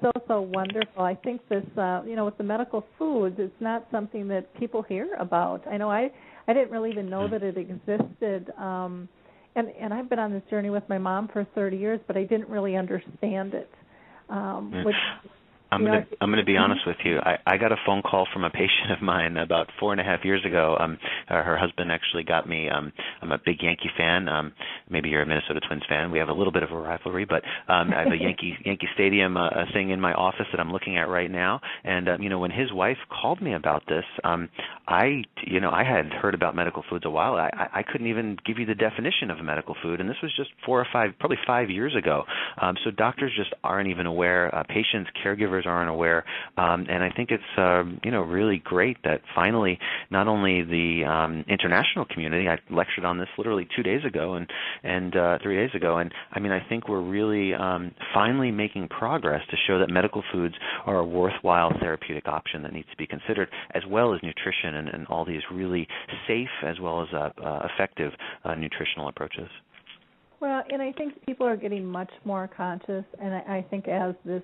so so wonderful. I think this, uh, you know, with the medical foods, it's not something that people hear about. I know I I didn't really even know that it existed. Um, and and I've been on this journey with my mom for 30 years, but I didn't really understand it. Um, which I'm you gonna I'm gonna be Mhm. honest with you. I I got a phone call from a [LAUGHS] patient of mine about four and a half years ago. Um, uh, her husband actually got me. Um, I'm a big Yankee fan. Um, maybe you're a Minnesota Twins fan. We have a little bit of a rivalry, but um, I have a [LAUGHS] Yankee Yankee Stadium uh, thing in my office that I'm looking at right now. And um, you know, when his wife called me about this, um, I you know I had heard about medical foods a while. I I I couldn't even give you the definition of a medical food, and this was just four or five, probably five years ago. Um, so doctors just aren't even aware. Uh, patients, caregivers aren't aware, um, and I think it's um, you know really great that finally not only the um, international community. I lectured on this literally two days ago and and uh, three days ago, and I mean I think we're really um, finally making progress to show that medical foods are a worthwhile therapeutic option that needs to be considered, as well as nutrition and, and all these really safe as well as uh, uh, effective uh, nutritional approaches. Well, and I think people are getting much more conscious, and I, I think as this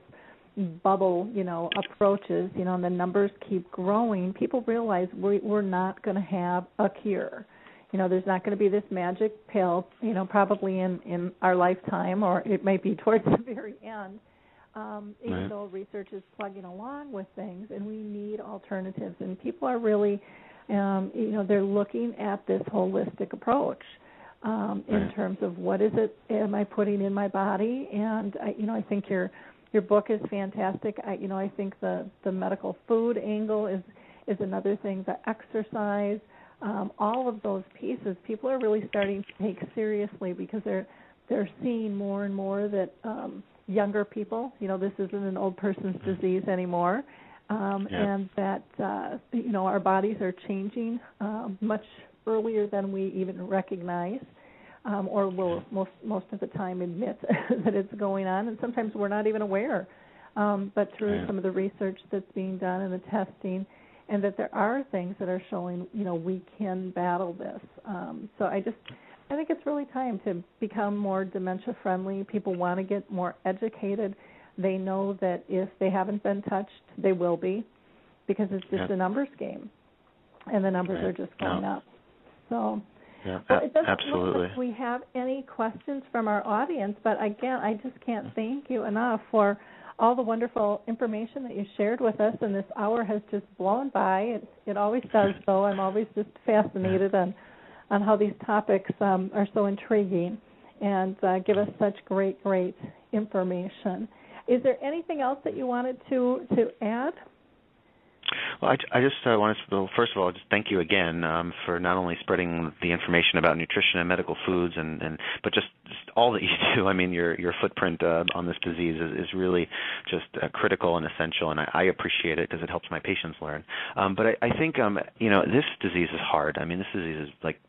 bubble, you know, approaches, you know, and the numbers keep growing, people realize we, we're not going to have a cure. You know, there's not going to be this magic pill, you know, probably in in our lifetime, or it might be [LAUGHS] towards the very end. Um, even Right. though research is plugging along with things, and we need alternatives, and people are really, um, you know, they're looking at this holistic approach um, in Right. terms of what is it am I putting in my body, and I, you know, I think your your book is fantastic. I, you know, I think the the medical food angle is is another thing. The exercise, um, all of those pieces, people are really starting to take seriously because they're they're seeing more and more that um, younger people, you know, this isn't an old person's disease anymore, um, Yeah. and that uh, you know our bodies are changing um, much earlier than we even recognize um, or will most most of the time admit [LAUGHS] that it's going on, and sometimes we're not even aware. Um, but through Yeah. some of the research that's being done and the testing, and that there are things that are showing, you know, we can battle this. Um, so I just, I think it's really time to become more dementia friendly. People want to get more educated. They know that if they haven't been touched, they will be, because it's just Yeah. a numbers game, and the numbers are just going Yeah. up. So. Yeah, Well, it doesn't absolutely. look like we have any questions from our audience, but again, I just can't thank you enough for all the wonderful information that you shared with us. And this hour has just blown by. It, it always [LAUGHS] does so. I'm always just fascinated on on how these topics um, are so intriguing and uh, give us such great, great information. Is there anything else that you wanted to to add? Well, I, I just uh, wanted to, well, first of all, just thank you again um, for not only spreading the information about nutrition and medical foods, and, and but just, just all that you [LAUGHS] do. I mean, your your footprint uh, on this disease is, is really just uh, critical and essential, and I, I appreciate it because it helps my patients learn. Um, but I, I think um, you know this disease is hard. I mean, this disease is like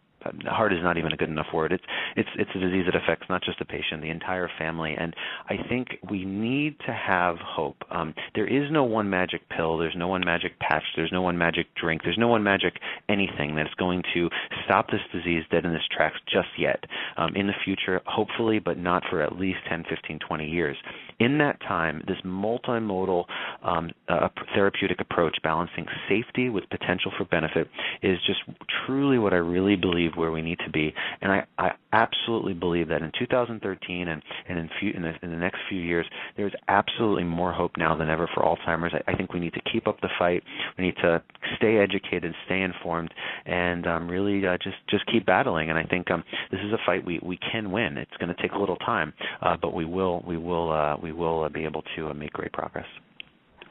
hard is not even a good enough word. It's it's it's a disease that affects not just the patient, the entire family, and I think we need to have hope. Um, there is no one magic pill. There's no one magic patch. There's no one magic drink. There's no one magic anything that's going to stop this disease dead in its tracks just yet. Um, in the future, hopefully, but not for at least 10, 15, 20 years. In that time, this multimodal um, uh, therapeutic approach, balancing safety with potential for benefit, is just truly what I really believe where we need to be. And I, I absolutely believe that in 2013 and, and in, few, in, the, in the next few years, there's absolutely more hope now than ever for Alzheimer's. I, I think we need to keep up the fight. We need to stay educated, stay informed, and um, really uh, just just keep battling. And I think um, this is a fight we, we can win. It's going to take a little time, uh, but we will we will uh, we will uh, be able to uh, make great progress.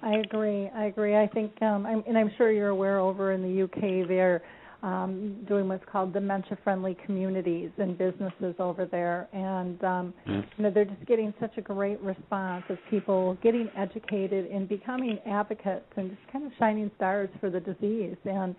I agree. I agree. I think, um, I'm, and I'm sure you're aware over in the UK they're um, doing what's called dementia-friendly communities and businesses over there, and um, Mm. you know they're just getting such a great response of people getting educated and becoming advocates and just kind of shining stars for the disease. And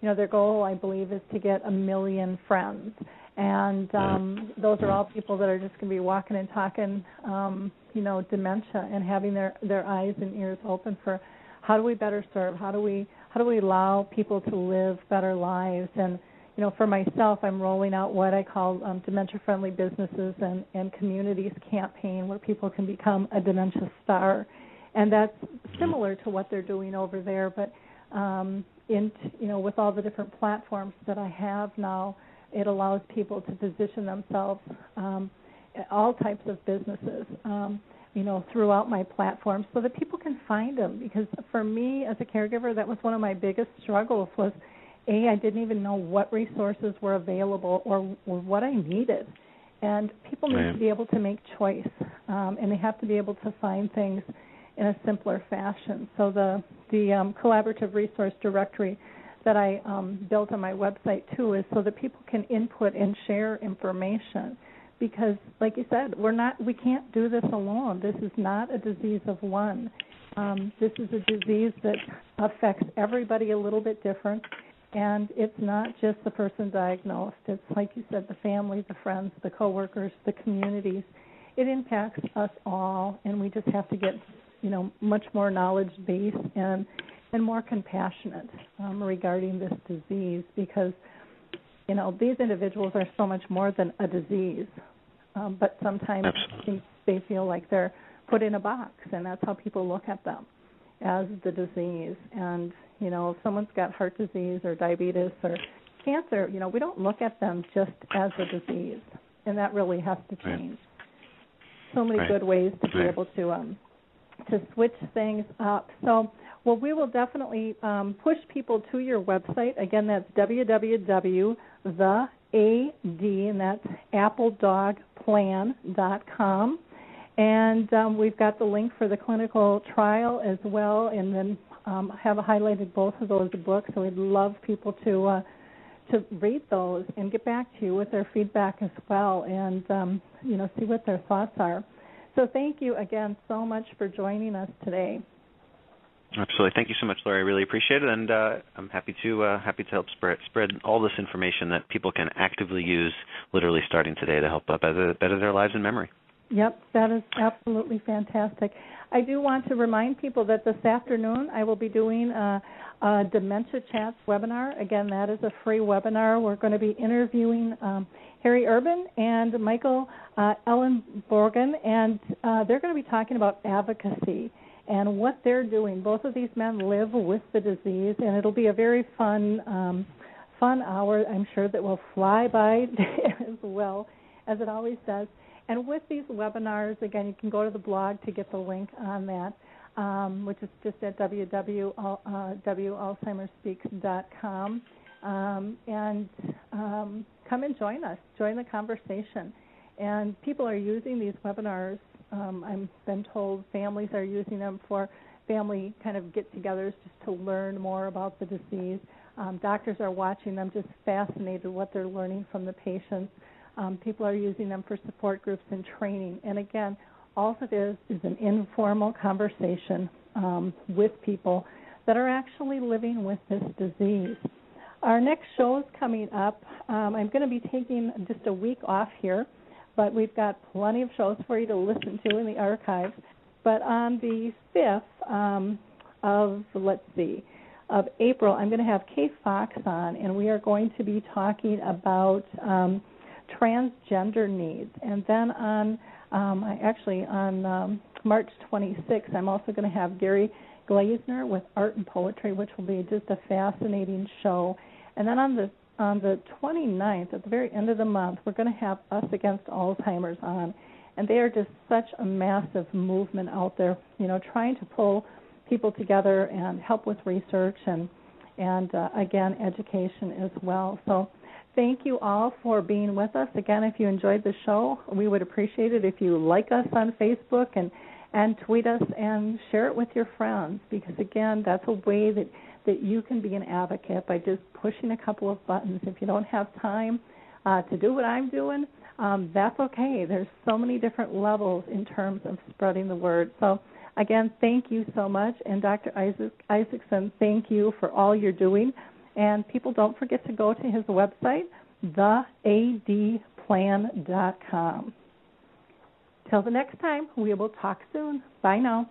you know their goal, I believe, is to get a million friends. And um, those are all people that are just going to be walking and talking, um, you know, dementia and having their their eyes and ears open for how do we better serve? How do we how do we allow people to live better lives? And you know, for myself, I'm rolling out what I call um, dementia-friendly businesses and and communities campaign, where people can become a dementia star, and that's similar to what they're doing over there. But um, in you know, with all the different platforms that I have now, it allows people to position themselves. Um, all types of businesses. Um, you know, throughout my platform so that people can find them. Because for me as a caregiver, that was one of my biggest struggles was a I didn't even know what resources were available or, or what I needed. And people need to be able to make choice, um, and they have to be able to find things in a simpler fashion. So the the um, collaborative resource directory that I um, built on my website too is so that people can input and share information. Because, like you said, we're not we can't do this alone. This is not a disease of one. Um, this is a disease that affects everybody a little bit different, and it's not just the person diagnosed. It's like you said, the family, the friends, the coworkers, the communities. It impacts us all, and we just have to get you know much more knowledge based and and more compassionate um, regarding this disease because you know these individuals are so much more than a disease um, but sometimes they feel like they're put in a box and that's how people look at them as the disease and you know if someone's got heart disease or diabetes or cancer you know we don't look at them just as a disease and that really has to change right. so many right. good ways to be right. able to um to switch things up. So, well, we will definitely um, push people to your website. Again, that's www.thead, and that's appledogplan.com. And um, we've got the link for the clinical trial as well, and then um, have highlighted both of those books. So we'd love people to uh, to read those and get back to you with their feedback as well, and um, you know see what their thoughts are. So thank you again so much for joining us today. Absolutely. Thank you so much, Lori. I really appreciate it, and uh, I'm happy to uh, happy to help spread spread all this information that people can actively use, literally starting today, to help uh, better better their lives in memory. Yep, that is absolutely fantastic. I do want to remind people that this afternoon I will be doing a, a Dementia Chats webinar. Again, that is a free webinar. We're going to be interviewing um, Harry Urban and Michael uh, Ellenbogen, and uh, they're going to be talking about advocacy and what they're doing. Both of these men live with the disease, and it'll be a very fun, um, fun hour. I'm sure that will fly by [LAUGHS] as well as it always does. And with these webinars, again, you can go to the blog to get the link on that, um, which is just at www.alzheimersspeaks.com. Um, and um, come and join us, join the conversation. And people are using these webinars. Um, I've been told families are using them for family kind of get-togethers just to learn more about the disease. Um, doctors are watching them, just fascinated what they're learning from the patients. Um, people are using them for support groups and training. And again, all it is is an informal conversation um, with people that are actually living with this disease. Our next show is coming up. Um, I'm going to be taking just a week off here, but we've got plenty of shows for you to listen to in the archives. But on the 5th um, of, let's see, of April, I'm going to have Kay Fox on, and we are going to be talking about um, transgender needs. And then on, um, I actually on um, March 26th, I'm also going to have Gary Glazner with Art and Poetry, which will be just a fascinating show. And then on the on the 29th, at the very end of the month, we're going to have Us Against Alzheimer's on, and they are just such a massive movement out there. You know, trying to pull people together and help with research and and uh, again education as well. So thank you all for being with us. Again, if you enjoyed the show, we would appreciate it if you like us on Facebook and and tweet us and share it with your friends because again, that's a way that that you can be an advocate by just pushing a couple of buttons. If you don't have time uh, to do what I'm doing, um, that's okay. There's so many different levels in terms of spreading the word. So, again, thank you so much. And Dr. Isaac, Isaacson, thank you for all you're doing. And people, don't forget to go to his website, theadplan.com. Till the next time, we will talk soon. Bye now.